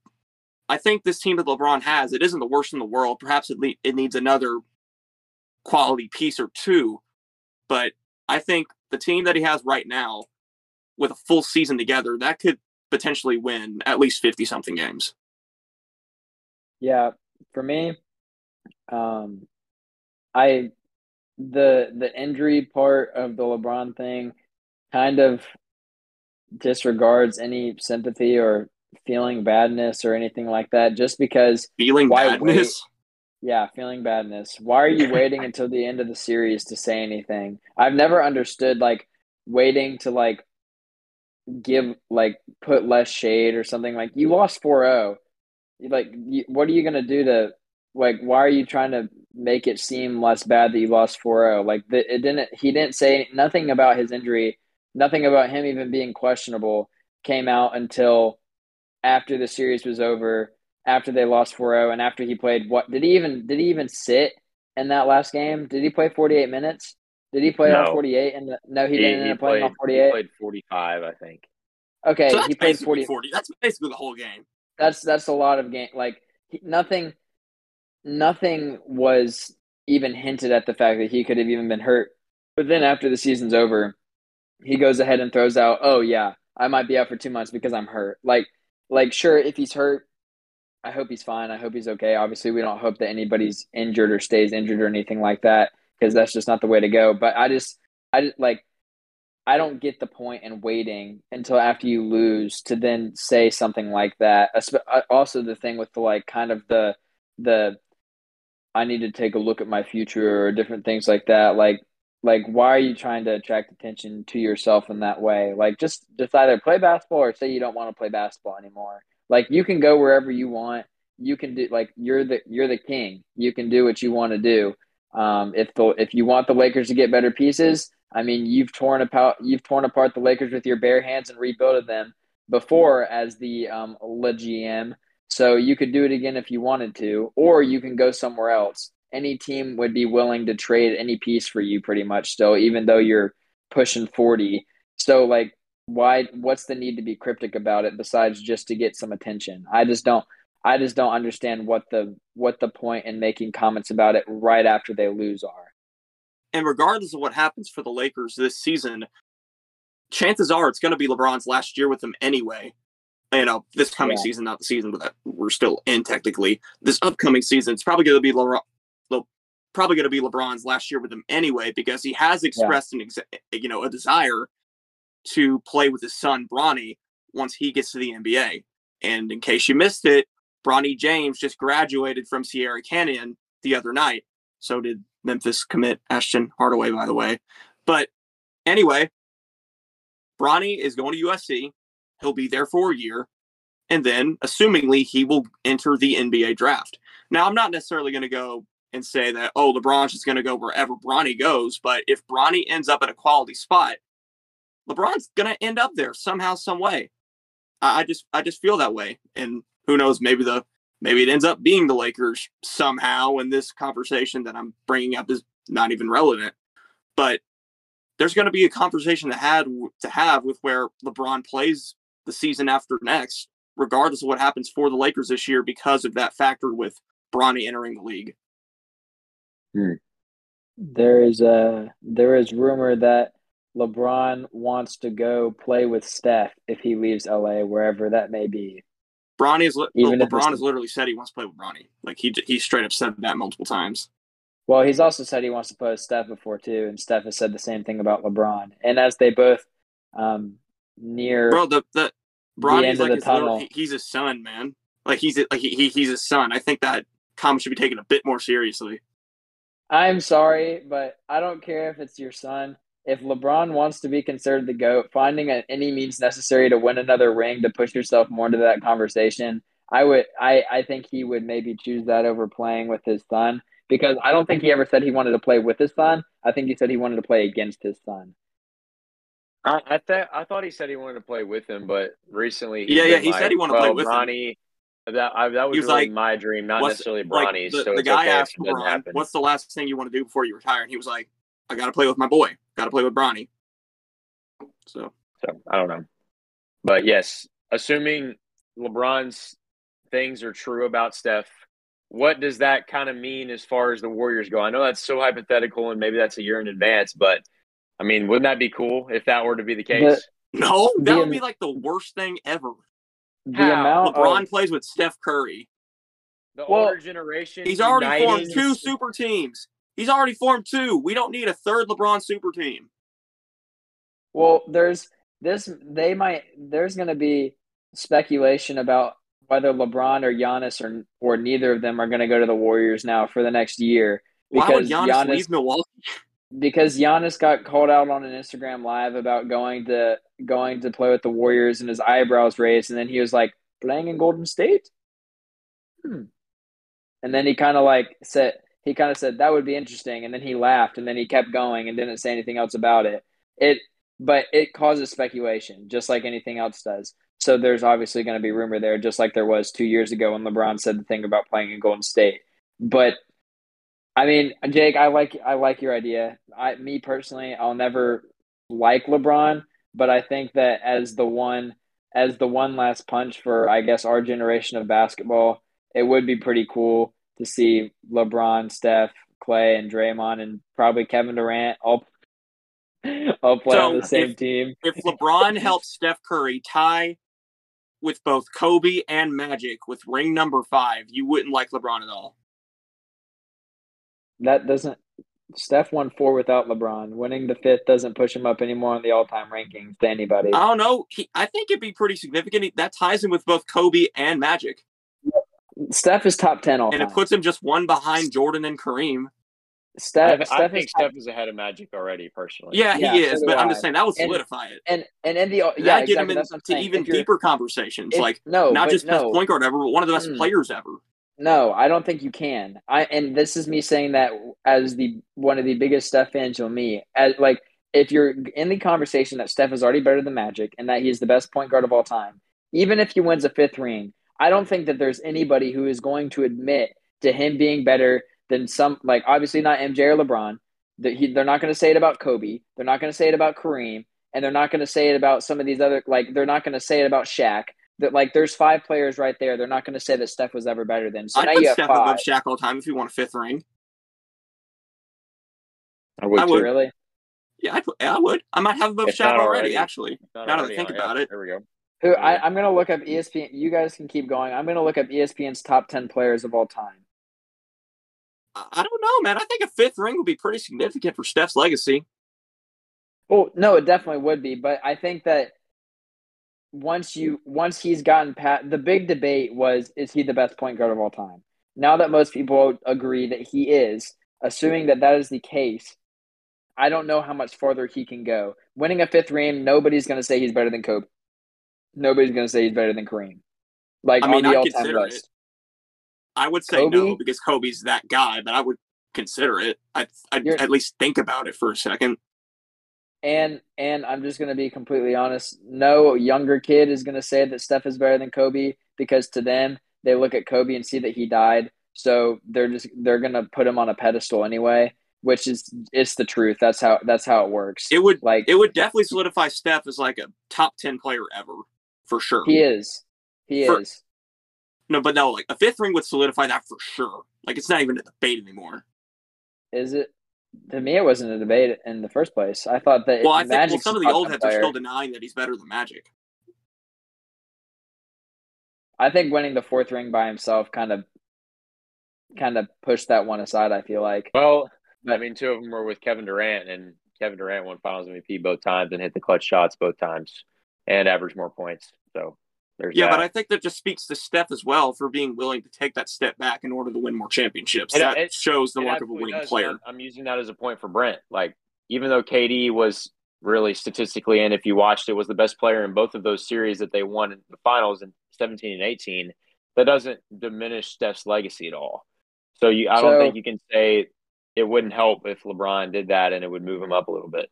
I think this team that LeBron has, it isn't the worst in the world. Perhaps it, le- it needs another quality piece or two, but I think the team that he has right now, with a full season together, that could potentially win at least fifty something games. Yeah, for me, um, I the the injury part of the LeBron thing kind of disregards any sympathy or feeling badness or anything like that. Just because, Feeling Why badness. yeah, feeling badness. Why are you waiting until the end of the series to say anything? I've never understood like waiting to like give like put less shade or something like you lost 4-0 like you, what are you going to do to like why are you trying to make it seem less bad that you lost 4-0 like the, it didn't he didn't say nothing about his injury. Nothing about him even being questionable came out until after the series was over after they lost 4-0 and after he played what did he even did he even sit in that last game? Did he play 48 minutes did he play all 48 and no he, He, didn't end he up playing played, all he 48 played 45, I think. okay so he played 40 40. That's basically the whole game. that's that's a lot of game like he, nothing nothing was even hinted at the fact that he could have even been hurt. But then after the season's over he goes ahead and throws out oh yeah i might be out for two months because i'm hurt. Like like sure if he's hurt i hope he's fine. I hope he's okay. Obviously we don't hope that anybody's injured or stays injured or anything like that because that's just not the way to go but i just i just like I don't get the point in waiting until after you lose to then say something like that. Uh, Also, the thing with the like kind of the the I need to take a look at my future or different things like that. Like like why are you trying to attract attention to yourself in that way? Like just just either play basketball or say you don't want to play basketball anymore. Like you can go wherever you want. You can do like you're the you're the king. You can do what you want to do. Um, if the if you want the Lakers to get better pieces, I mean, you've torn apart you've torn apart the Lakers with your bare hands and rebuilt them before as the um, GM. So you could do it again if you wanted to, or you can go somewhere else. Any team would be willing to trade any piece for you, pretty much. Still, even though you're pushing forty. So, like, why? What's the need to be cryptic about it besides just to get some attention? I just don't. I just don't understand what the what the point in making comments about it right after they lose are. And regardless of what happens for the Lakers this season, chances are it's going to be LeBron's last year with them anyway. You know, this coming Yeah. season, not the season that we're still in technically. This upcoming season, it's probably going to be LeBron. Le- Probably going to be LeBron's last year with them anyway because he has expressed an ex- you know a desire to play with his son Bronny once he gets to the NBA. And in case you missed it, Bronny James just graduated from Sierra Canyon the other night. So did Memphis commit Ashton Hardaway, by the way. But anyway, Bronny is going to USC. He'll be there for a year. And then, assumingly, he will enter the NBA draft. Now, I'm not necessarily going to go and say that, oh, LeBron's just going to go wherever Bronny goes. But if Bronny ends up at a quality spot, LeBron's going to end up there somehow, some way. I, I just, I just feel that way. And who knows? Maybe the, maybe it ends up being the Lakers somehow. And this conversation that I'm bringing up is not even relevant. But there's going to be a conversation to had to have with where LeBron plays the season after next, regardless of what happens for the Lakers this year, because of that factor with Bronny entering the league. Hmm. There is a there is rumor that LeBron wants to go play with Steph if he leaves LA, wherever that may be. Bronny is li- Even LeBron has literally said he wants to play with Bronny. Like he he straight up said that multiple times. Well, he's also said he wants to play with Steph before too, and Steph has said the same thing about LeBron. And as they both um, near Bro, the the end Bronny's of like the his little, tunnel. he, he's his son, man. Like he's like he, he he's his son. I think that comment should be taken a bit more seriously. I'm sorry, but I don't care if it's your son. If LeBron wants to be considered the GOAT, finding a, any means necessary to win another ring to push yourself more into that conversation, I would I, I think he would maybe choose that over playing with his son because I don't think he ever said he wanted to play with his son. I think he said he wanted to play against his son. I I, th- I thought he said he wanted to play with him, but recently, he's Yeah, yeah, been he said he wanted to play well, with him." That I, that was, was really like, my dream, not What's- necessarily like, Bronny's. the, so the it's guy okay asked if it doesn't LeBron, "What's the last thing you want to do before you retire?" And he was like, "I got to play with my boy. Got to play with Bronny." So So I don't know. But yes, assuming LeBron's things are true about Steph, what does that kind of mean as far as the Warriors go? I know that's so hypothetical and maybe that's a year in advance, but I mean, wouldn't that be cool if that were to be the case? No, that The- would be like the worst thing ever. The How? amount LeBron of, plays with Steph Curry. the Well, older generation. He's already uniting- formed two super teams. He's already formed two. We don't need a third LeBron super team. well, there's this. They might. There's going to be speculation about whether LeBron or Giannis or or neither of them are going to go to the Warriors now for the next year Why would because Giannis, Giannis leave Milwaukee? because Giannis got called out on an Instagram live about going to going to play with the Warriors and his eyebrows raised, and then he was like playing in Golden State. Hmm. And then he kind of like said he kind of said that would be interesting, and then he laughed, and then he kept going and didn't say anything else about it. It, but it causes speculation, just like anything else does. So there's obviously going to be rumor there, just like there was two years ago when LeBron said the thing about playing in Golden State. But I mean, Jake, I like I like your idea. I me personally, I'll never like LeBron, but I think that as the one as the one last punch for I guess our generation of basketball, it would be pretty cool to see LeBron, Steph, Clay, and Draymond, and probably Kevin Durant all all play on the same if- team. If LeBron helps Steph Curry tie with both Kobe and Magic with ring number five, you wouldn't like LeBron at all. That doesn't. Steph won four without LeBron. Winning the fifth doesn't push him up anymore on the all-time rankings to anybody. I don't know. He, I think it'd be pretty significant. That ties him with both Kobe and Magic, Steph is top ten all and time. it puts him just one behind Jordan and Kareem. Steph, I, Steph I is think top Steph is ahead of Magic already, personally. Yeah, Yeah, he so is, do but I'm just saying that would And- solidify it. and and in the yeah That'd get him that's what I'm into even deeper conversations, if- like no, not but just best point guard ever, but one of the best Mm. players ever. no, I don't think you can. I and this is me saying that as the one of the biggest Steph fans of me. As like if you're in the conversation that Steph is already better than Magic and that he's the best point guard of all time, even if he wins a fifth ring, I don't think that there's anybody who is going to admit to him being better than some like obviously not MJ or LeBron. That he, they're not going to say it about Kobe. They're not going to say it about Kareem, and they're not going to say it about some of these other like they're not going to say it about Shaq. That like there's five players right there. They're not going to say that Steph was ever better than. So I'd now put you have Steph five. above Shaq all the time if you want a fifth ring. I would. I would. Really? Yeah, I'd, yeah, I would. I might have above If Shaq already, already. actually. Not Now that I think oh, about yeah, it. There we go. Who I, I'm going to look up ESPN. You guys can keep going. I'm going to look up ESPN's top ten players of all time. I I don't know, man. I think a fifth ring would be pretty significant for Steph's legacy. Well, no, it definitely would be, but I think that once you once he's gotten past the big debate was is he the best point guard of all time? Now that most people agree that he is, assuming that that is the case, I don't know how much farther he can go. Winning a fifth ring, nobody's going to say he's better than Kobe. Nobody's going to say he's better than Kareem. Like I mean, on the I'd all-time consider list. it. I would say no because Kobe's that guy, but I would consider it. I'd, I'd at least think about it for a second. And and I'm just going to be completely honest. No younger kid is going to say that Steph is better than Kobe because to them they look at Kobe and see that he died, so they're just they're going to put him on a pedestal anyway, which is it's the truth. That's how that's how it works. It would like it would definitely solidify Steph as like a top ten player ever for sure. he is, he For- is. No, but no, like a fifth ring would solidify that for sure. Like it's not even a debate anymore. Is it? To me, it wasn't a debate in the first place. I thought that Well, I think well, some of the old 10 heads are still denying that he's better than Magic. I think winning the fourth ring by himself kind of kind of pushed that one aside. I feel like. Well, I mean, two of them were with Kevin Durant, and Kevin Durant won Finals MVP both times and hit the clutch shots both times, and average more points. So there's Yeah, that. but I think that just speaks to Steph as well for being willing to take that step back in order to win more championships. It- that it- shows the It lack of a winning does, player. I'm, I'm using that as a point for Brent. Like, even though KD was really statistically, and if you watched it, was the best player in both of those series that they won in the finals in 17 and 18, that doesn't diminish Steph's legacy at all. So you, I So- don't think you can say it wouldn't help if LeBron did that and it would move him up a little bit.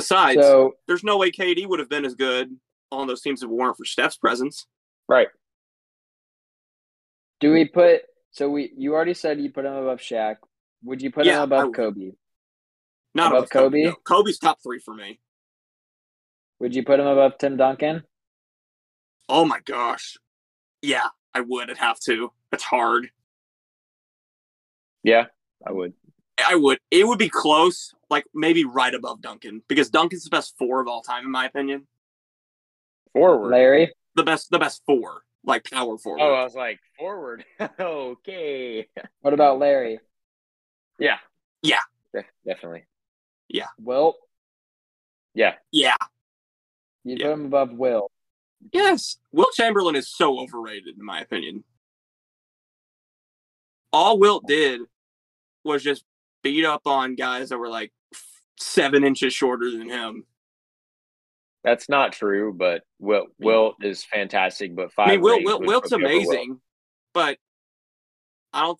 Besides, So there's no way KD would have been as good on those teams if it weren't for Steph's presence. Right. do we put? So we you already said you put him above Shaq. Would you put Yeah, him above. Kobe? Not Above above Kobe. Kobe? no. Kobe's top three for me. Would you put him above Tim Duncan? Oh my gosh. Yeah, I would. I'd have to. It's hard. Yeah, I would. I would. It would be close, like maybe right above Duncan, because Duncan's the best four of all time, in my opinion. Forward. Larry. The best, the best four, like power forward. Oh, I was like forward. okay. What about Larry? Yeah. Yeah. Def- definitely. Wilt. Yeah. yeah. You Yeah. put him above Will. Yes. Wilt Chamberlain is so overrated, in my opinion. All Wilt did was just beat up on guys that were like seven inches shorter than him. That's not true, but Wilt Wilt is fantastic. But five. I mean, Wilt, rings Wilt, Wilt's put me over Wilt. amazing, but I don't.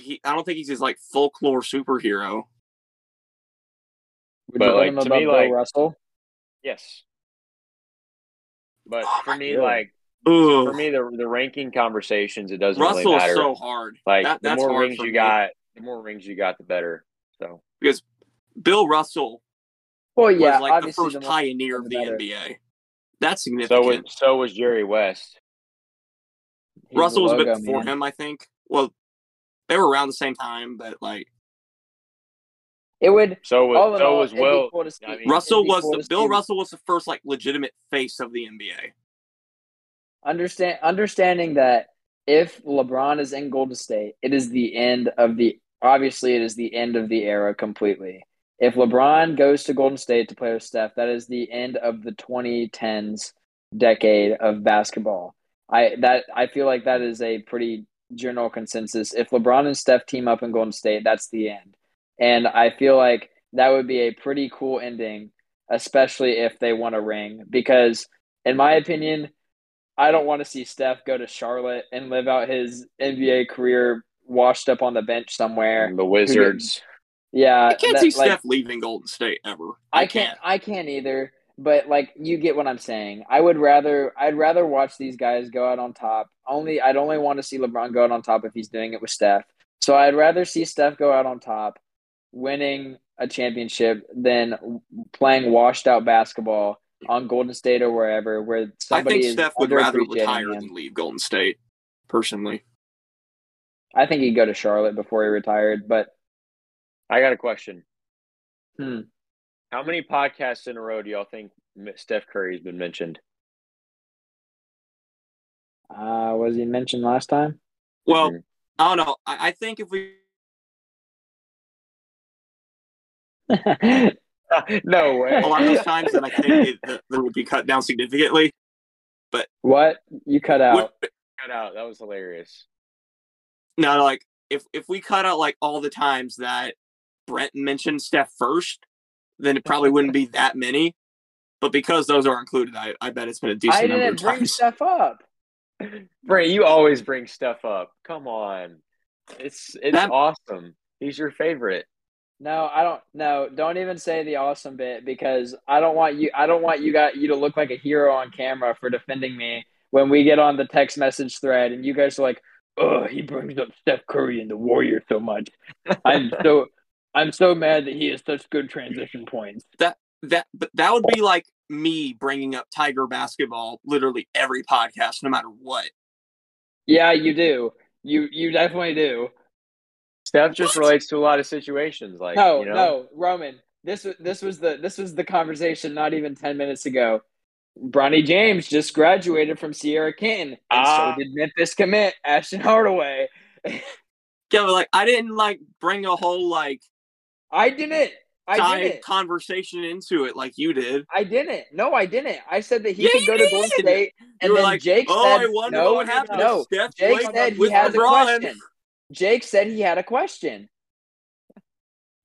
He, I don't think he's his like folklore superhero. Would But, you put like, him to above me, Bill like- Russell? Yes. But Oh, for me, God. like Ugh. for me, the the ranking conversations, it doesn't Russell really matter. is so hard. like That- the that's more hard rings you me. got, the more rings you got, the better. So because Bill Russell Well, yeah, was like the first the pioneer of the the better. NBA. That's so was significant. so was Jerry West. he's Russell was a bit before man. him, I think. Well, they were around the same time, but like It would. So was all so all, was it'd be Wilt. cool see- I mean- Russell was cool the Bill Russell was the first like legitimate face of the NBA. understand understanding that if LeBron is in Golden State, it is the end of the obviously it is the end of the era completely. If LeBron goes to Golden State to play with Steph, that is the end of the 2010s decade of basketball. I that I feel like that is a pretty general consensus. If LeBron and Steph team up in Golden State, that's the end. And I feel like that would be a pretty cool ending, especially if they won a ring because in my opinion, I don't want to see Steph go to Charlotte and live out his NBA career washed up on the bench somewhere. The Wizards. Yeah, I can't that- see like, Steph leaving Golden State ever. I can't. I can't either. But like, you get what I'm saying. I would rather. I'd rather watch these guys go out on top. Only I'd only want to see LeBron go out on top if he's doing it with Steph. So I'd rather see Steph go out on top, winning a championship, than playing washed out basketball on Golden State or wherever, where I think is Steph would rather retire him. than leave Golden State. Personally, I think he'd go to Charlotte before he retired, but I got a question. Hmm. How many podcasts in a row do y'all think Steph Curry's been mentioned? uh, was he mentioned last time? well, Mhm. I don't know. I, I think if we no way. a lot of those times, then I think it, that that would be cut down significantly. But what you cut out? Would- Cut out. That was hilarious. No, like if if we cut out like all the times that Brent mentioned Steph first, then it probably wouldn't be that many. But because those are included, I, I bet it's been a decent I number didn't of bring times. stuff up. Bray, you always bring stuff up. Come on. It's it's That- awesome. He's your favorite. No, I don't. No, don't even say the awesome bit because I don't want you. I don't want you got you to look like a hero on camera for defending me when we get on the text message thread and you guys are like, "Oh, he brings up Steph Curry and the Warriors so much." I'm so I'm so mad that he has such good transition points. that but that would be like me bringing up Tiger basketball literally every podcast, no matter what. Yeah, you do. You you definitely do. Steph just What? relates to a lot of situations. Like No, you know, no, Roman. This was this was the this was the conversation not even ten minutes ago. Bronny James just graduated from Sierra Canyon, and Ah. so did Memphis commit Ashton Hardaway. Yeah, but like I didn't like bring a whole like I didn't. I didn't. conversation into it like you did. I didn't. No, I didn't. I said that he Yeah, could you go to Golden. State, and you were then like, Jake oh, said, I wonder "No, what happened no." Steph Jake said he with has a question. Jake said he had a question.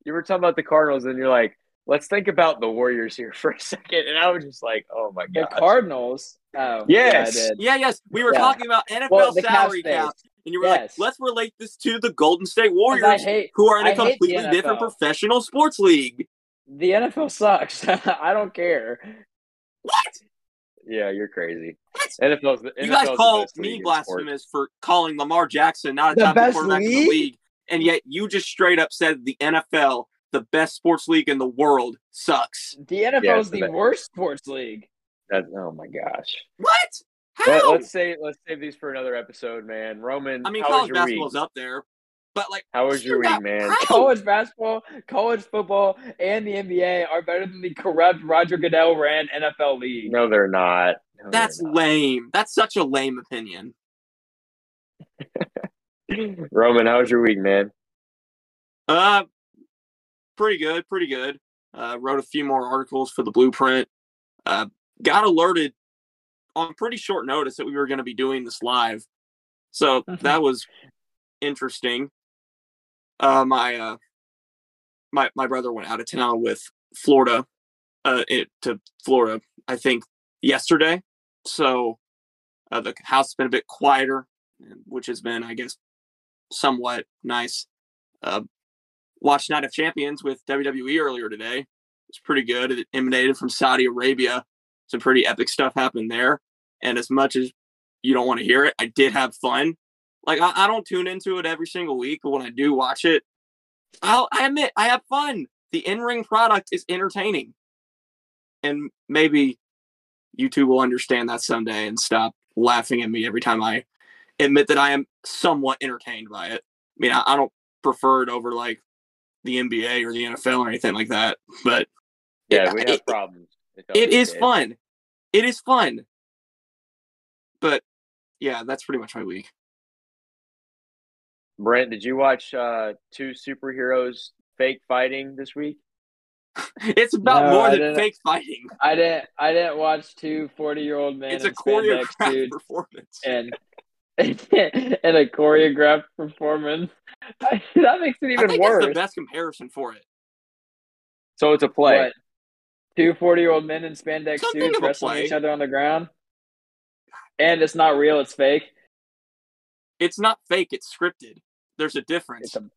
you were talking about the Cardinals, and you're like, let's think about the Warriors here for a second. And I was just like, oh my god, The Cardinals. Oh, Yes. yeah, Yeah, yes, we were Yeah. talking about NFL Well, salary cap, and you were Yes. like, let's relate this to the Golden State Warriors, hate who are in a I completely different professional sports league. the NFL sucks. I don't care. What? yeah, you're crazy. NFL's the, You NFL's guys the call best me league in sports. blasphemous for calling Lamar Jackson not a The top best quarterback in the league? league, and yet you just straight up said the NFL, the best sports league in the world, sucks. The NFL Yeah, is the the worst sports league. That, oh my gosh. What? How? Let, let's say let's save these for another episode, man. Roman, I mean, how college your basketball's week? up there, But like, How was your week, man? how? college basketball, college football, and the NBA are better than the corrupt Roger Goodell ran NFL league. No, they're not. No, that's they're lame. That's such a lame opinion. Roman, how was your week, man? Uh, pretty good, pretty good. Uh, wrote a few more articles for the Blueprint. Uh, got alerted on pretty short notice that we were going to be doing this live, so that was interesting. Uh, my uh, my my brother went out of town with Florida, uh, it, to Florida. I think yesterday, so uh, the house has been a bit quieter, which has been, I guess, somewhat nice. Uh, watched Night of Champions with WWE earlier today. It's pretty good. It emanated from Saudi Arabia. Some pretty epic stuff happened there. And as much as you don't want to hear it, I did have fun. Like I, I don't tune into it every single week, but when I do watch it, I'll, I admit I have fun. The in-ring product is entertaining, and maybe you two will understand that someday and stop laughing at me every time I admit that I am somewhat entertained by it. I mean, I, I don't prefer it over like the NBA or the NFL or anything like that, but Yeah, it- we it- have problems. It's it always is good. fun. It is fun. But yeah, that's pretty much my week. Brent, did you watch uh, two superheroes fake fighting this week? It's about No, more I than didn't- fake fighting. I didn't. I didn't watch two 40 year old men It's a in spandex choreographed suits performance. and and a choreographed performance. that makes it I even think worse. that's the best comparison for it. So it's a play. What? Two 40 year old men in spandex Something suits wrestling play. each other on the ground. And it's not real, it's fake. It's not fake, it's scripted. There's a difference. It's a,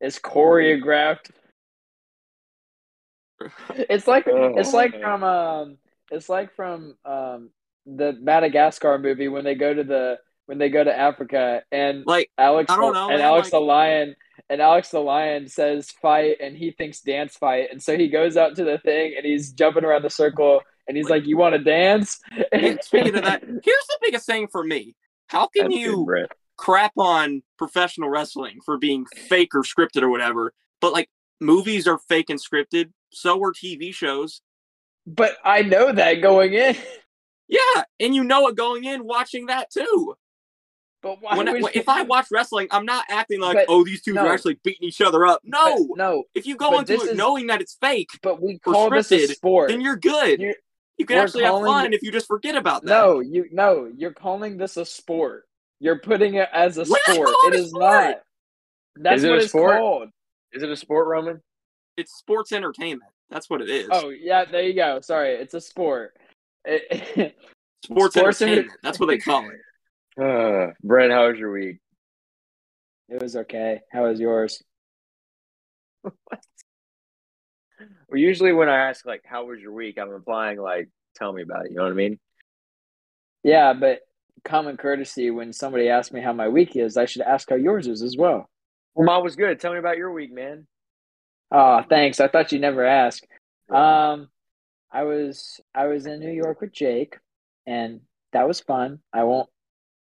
it's choreographed. It's like it's like Oh. from um it's like from um the Madagascar movie when they go to the when they go to Africa and like Alex I don't know, and man, Alex like- the lion and Alex the lion says fight and he thinks dance fight and so he goes out to the thing and he's jumping around the circle and he's like you want to dance yeah, speaking of that, here's the biggest thing for me. How can That's you good, crap on professional wrestling for being fake or scripted or whatever, but like movies are fake and scripted, so are TV shows. but I know that going in Yeah, and you know it going in watching that too. But why When, I- would when- you- if I watch wrestling, I'm not acting like, But- oh, these two no. are actually beating each other up. but No, no if you go into this it is- knowing that it's fake, but we or call this a sport then you're good. You're- you can we're actually have fun if you just forget about that. No, you no, you're calling this a sport. You're putting it as a What sport. call It it a is sport? not. That's Is it what a it's sport? called. Is it a sport, Roman? it's sports entertainment. That's what it is. Oh yeah, there you go. Sorry, it's a sport. It- sports, sports entertainment. enter- That's what they call it. Uh, Brent, how was your week? it was okay. How was yours? Well, usually when I ask like, "How was your week?" I'm implying like, "Tell me about it." You know what I mean? Yeah, but common courtesy when somebody asks me how my week is, I should ask how yours is as well. Well, mine was good. Tell me about your week, man. Oh, thanks. I thought you'd never ask. Um, I was I was in New York with Jake, and that was fun. I won't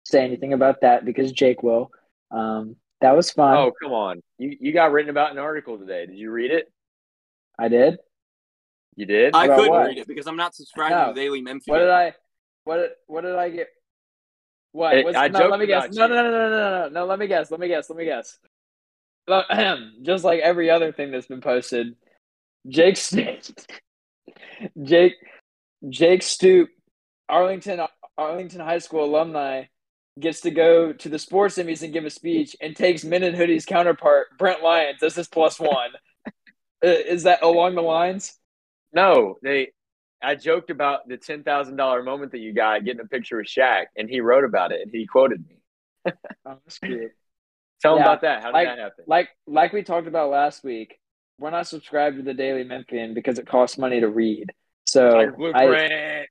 say anything about that because Jake will. Um, that was fun. Oh, come on. You you got written about an article today. Did you read it? I did. You did. I About couldn't what? read it because I'm not subscribed No. to the Daily Memphian. What did I? What? What did I get? What? Hey, was, I no, let me guess. about No, no, no, no, no, no, no. Let me guess. Let me guess. Let me guess. Well, Just like every other thing that's been posted, Jake, St- Jake, Jake Stoop, Arlington, Arlington High School alumni, gets to go to the sports Emmys and give a speech, and takes Men in Hoodie's counterpart Brent Lyons as his plus one. Uh, Is that along the lines? No, they. I joked about the ten thousand dollar moment that you got getting a picture with Shaq, and he wrote about it and he quoted me. Oh, that's cute. Tell him about that. How did like- that happen? like like we talked about last week, we're not subscribed to the Daily Memphian because it costs money to read. So I.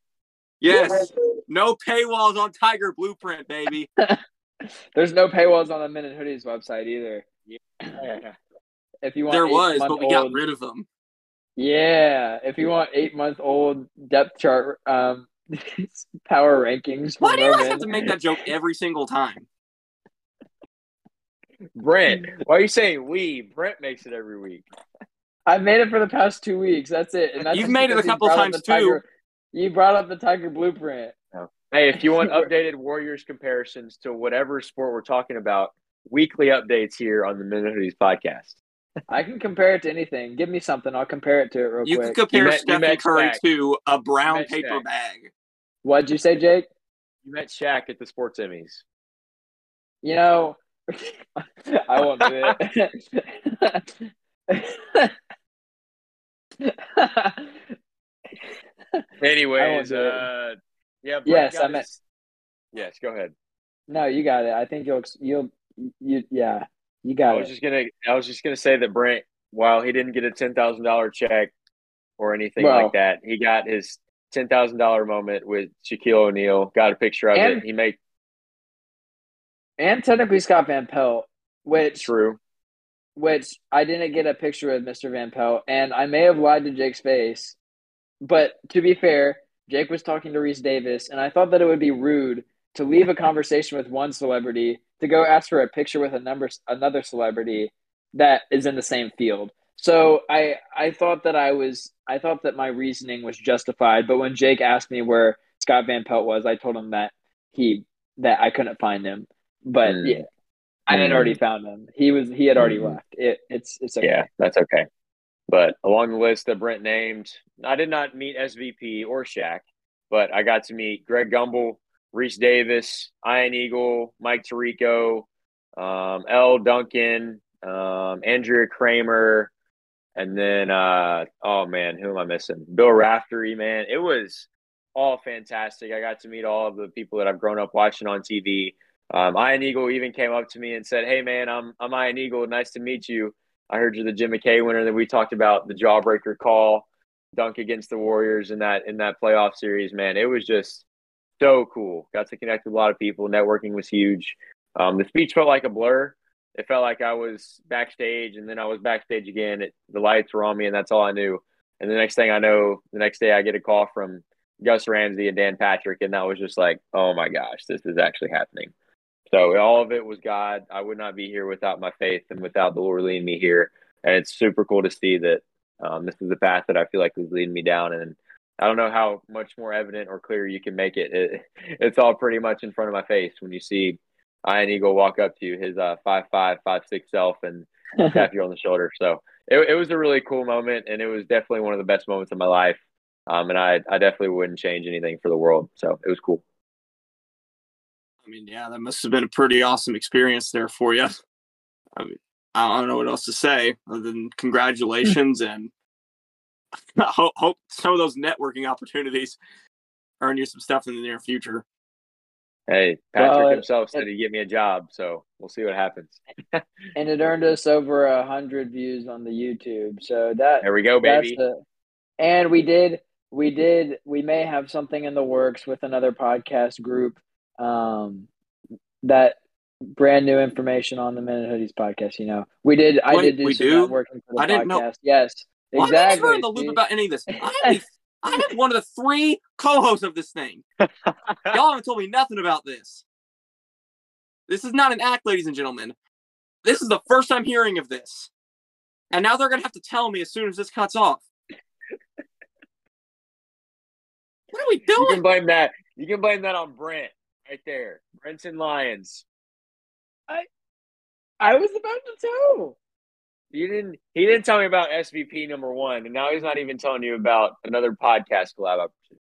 Yes, no paywalls on Tiger Blueprint, baby. there's no paywalls on the Men in Hoodies website either. Yeah. If you want, There was, but we got rid of them. Yeah, if you want eight month old depth chart um power rankings. Why do you guys have to make that joke every single time? Brent, why are you saying we? Brent makes it every week. I've made it for the past two weeks. That's it. And that's You've made it a couple times the Tiger- too. You brought up the Tiger Blueprint. Hey, if you want updated Warriors comparisons to whatever sport we're talking about, weekly updates here on the Minute podcast. I can compare it to anything. Give me something. I'll compare it to it real You quick. could compare met- Stephen Curry Shaq. to a brown paper Shaq. bag. What'd you say, Jake? You met Shaq at the Sports Emmys. You know, I won't do it. Anyways, uh, yeah. Yes, I meant- his- Yes, go ahead. no, you got it. I think you'll you'll you yeah, you got. I was it. just gonna, I was just gonna say that Brent, while he didn't get a ten thousand dollar check or anything Well- like that, he got his ten thousand dollar moment with Shaquille O'Neal. Got a picture of And- it. He made And technically Scott Van Pelt, which true. which I didn't get a picture with Mr. Van Pelt, and I may have lied to Jake's face. But to be fair, Jake was talking to Rece Davis, and I thought that it would be rude to leave a conversation with one celebrity to go ask for a picture with a number another celebrity that is in the same field. So I I thought that I was I thought that my reasoning was justified, but when Jake asked me where Scott Van Pelt was, I told him that he that I couldn't find him. But Mm. yeah, I had already found him. He was he had already Mm. left. It it's it's okay. Yeah, that's okay. But along the list that Brent named, I did not meet SVP or Shaq, but I got to meet Greg Gumbel, Rece Davis, Ian Eagle, Mike Tirico, um, Elle Duncan, um, Andrea Kremer, and then uh, oh man, who am I missing? Bill Raftery, man. It was all fantastic. I got to meet all of the people that I've grown up watching on TV. Um, Ian Eagle even came up to me and said, "Hey man, I'm I'm Ian Eagle. Nice to meet you." I heard you're the Jim McKay winner. That we talked about the jawbreaker call, dunk against the Warriors in that in that playoff series. Man, it was just so cool. Got to connect with a lot of people. Networking was huge. Um, the speech felt like a blur. It felt like I was backstage, and then I was backstage again. It, the lights were on me, and that's all I knew. And the next thing I know, the next day I get a call from Gus Ramsey and Dan Patrick, and that was just like, oh my gosh, this is actually happening. So all of it was God. I would not be here without my faith and without the Lord leading me here. And it's super cool to see that um, this is the path that I feel like is leading me down. And I don't know how much more evident or clear you can make it. it it's all pretty much in front of my face when you see Ian Eagle walk up to you, his uh, five five five six self, and tap you on the shoulder. So it, it was a really cool moment, and it was definitely one of the best moments of my life. Um, and I I definitely wouldn't change anything for the world. So it was cool. I mean, yeah, that must have been a pretty awesome experience there for you. I mean, I don't know what else to say other than hmm. congratulations and hope, hope some of those networking opportunities earn you some stuff in the near future. Hey, Patrick Well, himself said he'd get me a job, so we'll see what happens. and it earned us over a hundred views on the YouTube. So that There we go, baby. the, and we did we did we may have something in the works with another podcast group. Um, that brand new information on the Men Minute Hoodies podcast. You know, we did. I did do we some do? networking for the I didn't know- podcast. Yes, Well, I'm exactly. never in the loop about any of this. I am, I am one of the three co-hosts of this thing. Y'all haven't told me nothing about this. This is not an act, ladies and gentlemen. This is the first I'm hearing of this. And now they're gonna have to tell me as soon as this cuts off. What are we doing? You can blame that. You can blame that on Brent right there. Brenton Lyons. I I was about to tell. You didn't. He didn't tell me about SVP number one, and now he's not even telling you about another podcast collab opportunity.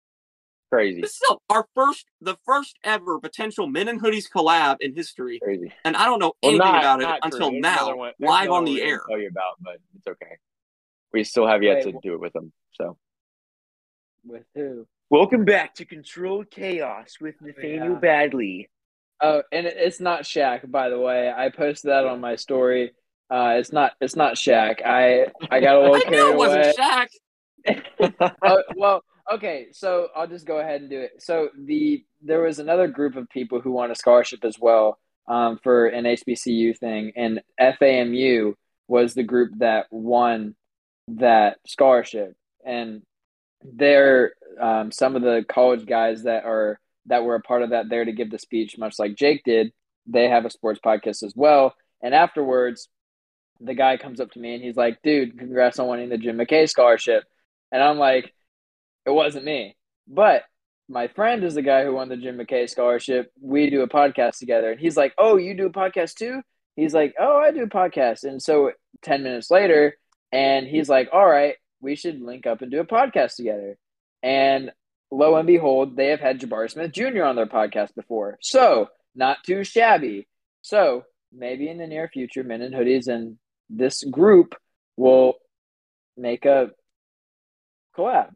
Crazy, This is our first, the first ever potential Men and Hoodies collab in history, crazy. and I don't know Well, anything not- about it not until. There's now, one- live another on the air. Tell you about, but it's okay. We still have yet Wait, to wh- do it with them. So, With who? Welcome back to Controlled Chaos with Nathaniel Yeah. Badley. Oh, and it's not Shaq, by the way. I posted that on my story. Uh, it's not. It's not Shaq. I I got a little I carried knew it wasn't Shaq. oh, well, okay. So I'll just go ahead and do it. So the there was another group of people who won a scholarship as well um, for an HBCU thing, and FAMU was the group that won that scholarship, and they're um, some of the college guys that are that were a part of that there to give the speech, much like Jake did. They have a sports podcast as well, And afterwards, the guy comes up to me and he's like, dude, congrats on winning the Jim McKay scholarship. And I'm like, it wasn't me. But my friend is the guy who won the Jim McKay scholarship. We do a podcast together. And he's like, oh, you do a podcast too? He's like, oh, I do a podcast. And so 10 minutes later, and he's like, all right, we should link up and do a podcast together. And lo and behold, they have had Jabari Smith Jr. on their podcast before. So, not too shabby. So, maybe in the near future, Men in Hoodies and this group will make a collab.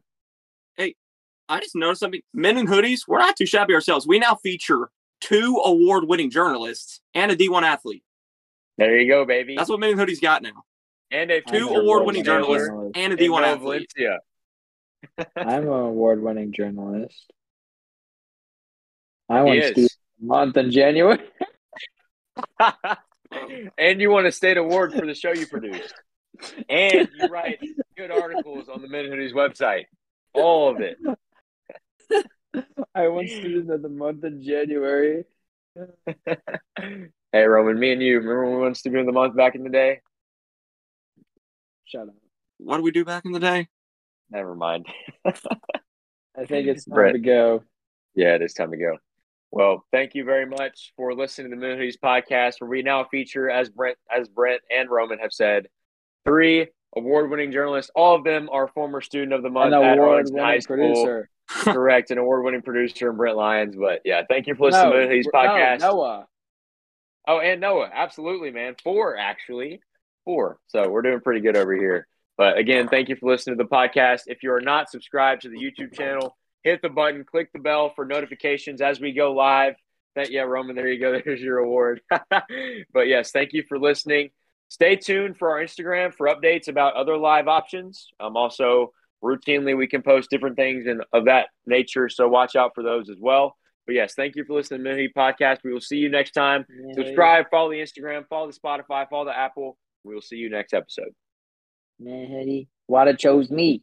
Hey, I just noticed something. Men in hoodies, we're not too shabby ourselves. We now feature two award winning journalists and a D1 athlete. There you go, baby. That's what Men in Hoodies got now. And a Two award winning journalist. and a and D1 athlete. Valencia. I'm an award winning journalist. I He won is. Student of Month in January. and you won a state award for the show you produced. And you write good articles on the Men in Hoodies website. All of it. I won Student of the Month in January. Hey, Roman, me and you, remember when we won Student of the Month back in the day? Shut up. What did we do back in the day? Never mind. I think it's time Brett. to go. Yeah, it is time to go. Well, thank you very much for listening to the Men in Hoodies podcast, where we now feature, as Brent, as Brent and Roman have said, three award-winning journalists. All of them are former student of the An month at award Arlington High winning School. producer. Correct, an award-winning producer in Brent Lyons. But yeah, thank you for listening No, to the Men in Hoodies no. Noah. Oh, and Noah, absolutely, man. Four, actually. Four. So we're doing pretty good over here. But again, thank you for listening to the podcast. If you are not subscribed to the YouTube channel, hit the button, click the bell for notifications as we go live. That yeah, Roman, there you go. There's your award. but yes, thank you for listening. Stay tuned for our Instagram for updates about other live options. Um, also, routinely we can post different things and of that nature. So watch out for those as well. But yes, thank you for listening to the Mini Podcast. We will see you next time. Subscribe, follow the Instagram, follow the Spotify, follow the Apple. We will see you next episode. Man, Eddie, why'd Water chose me.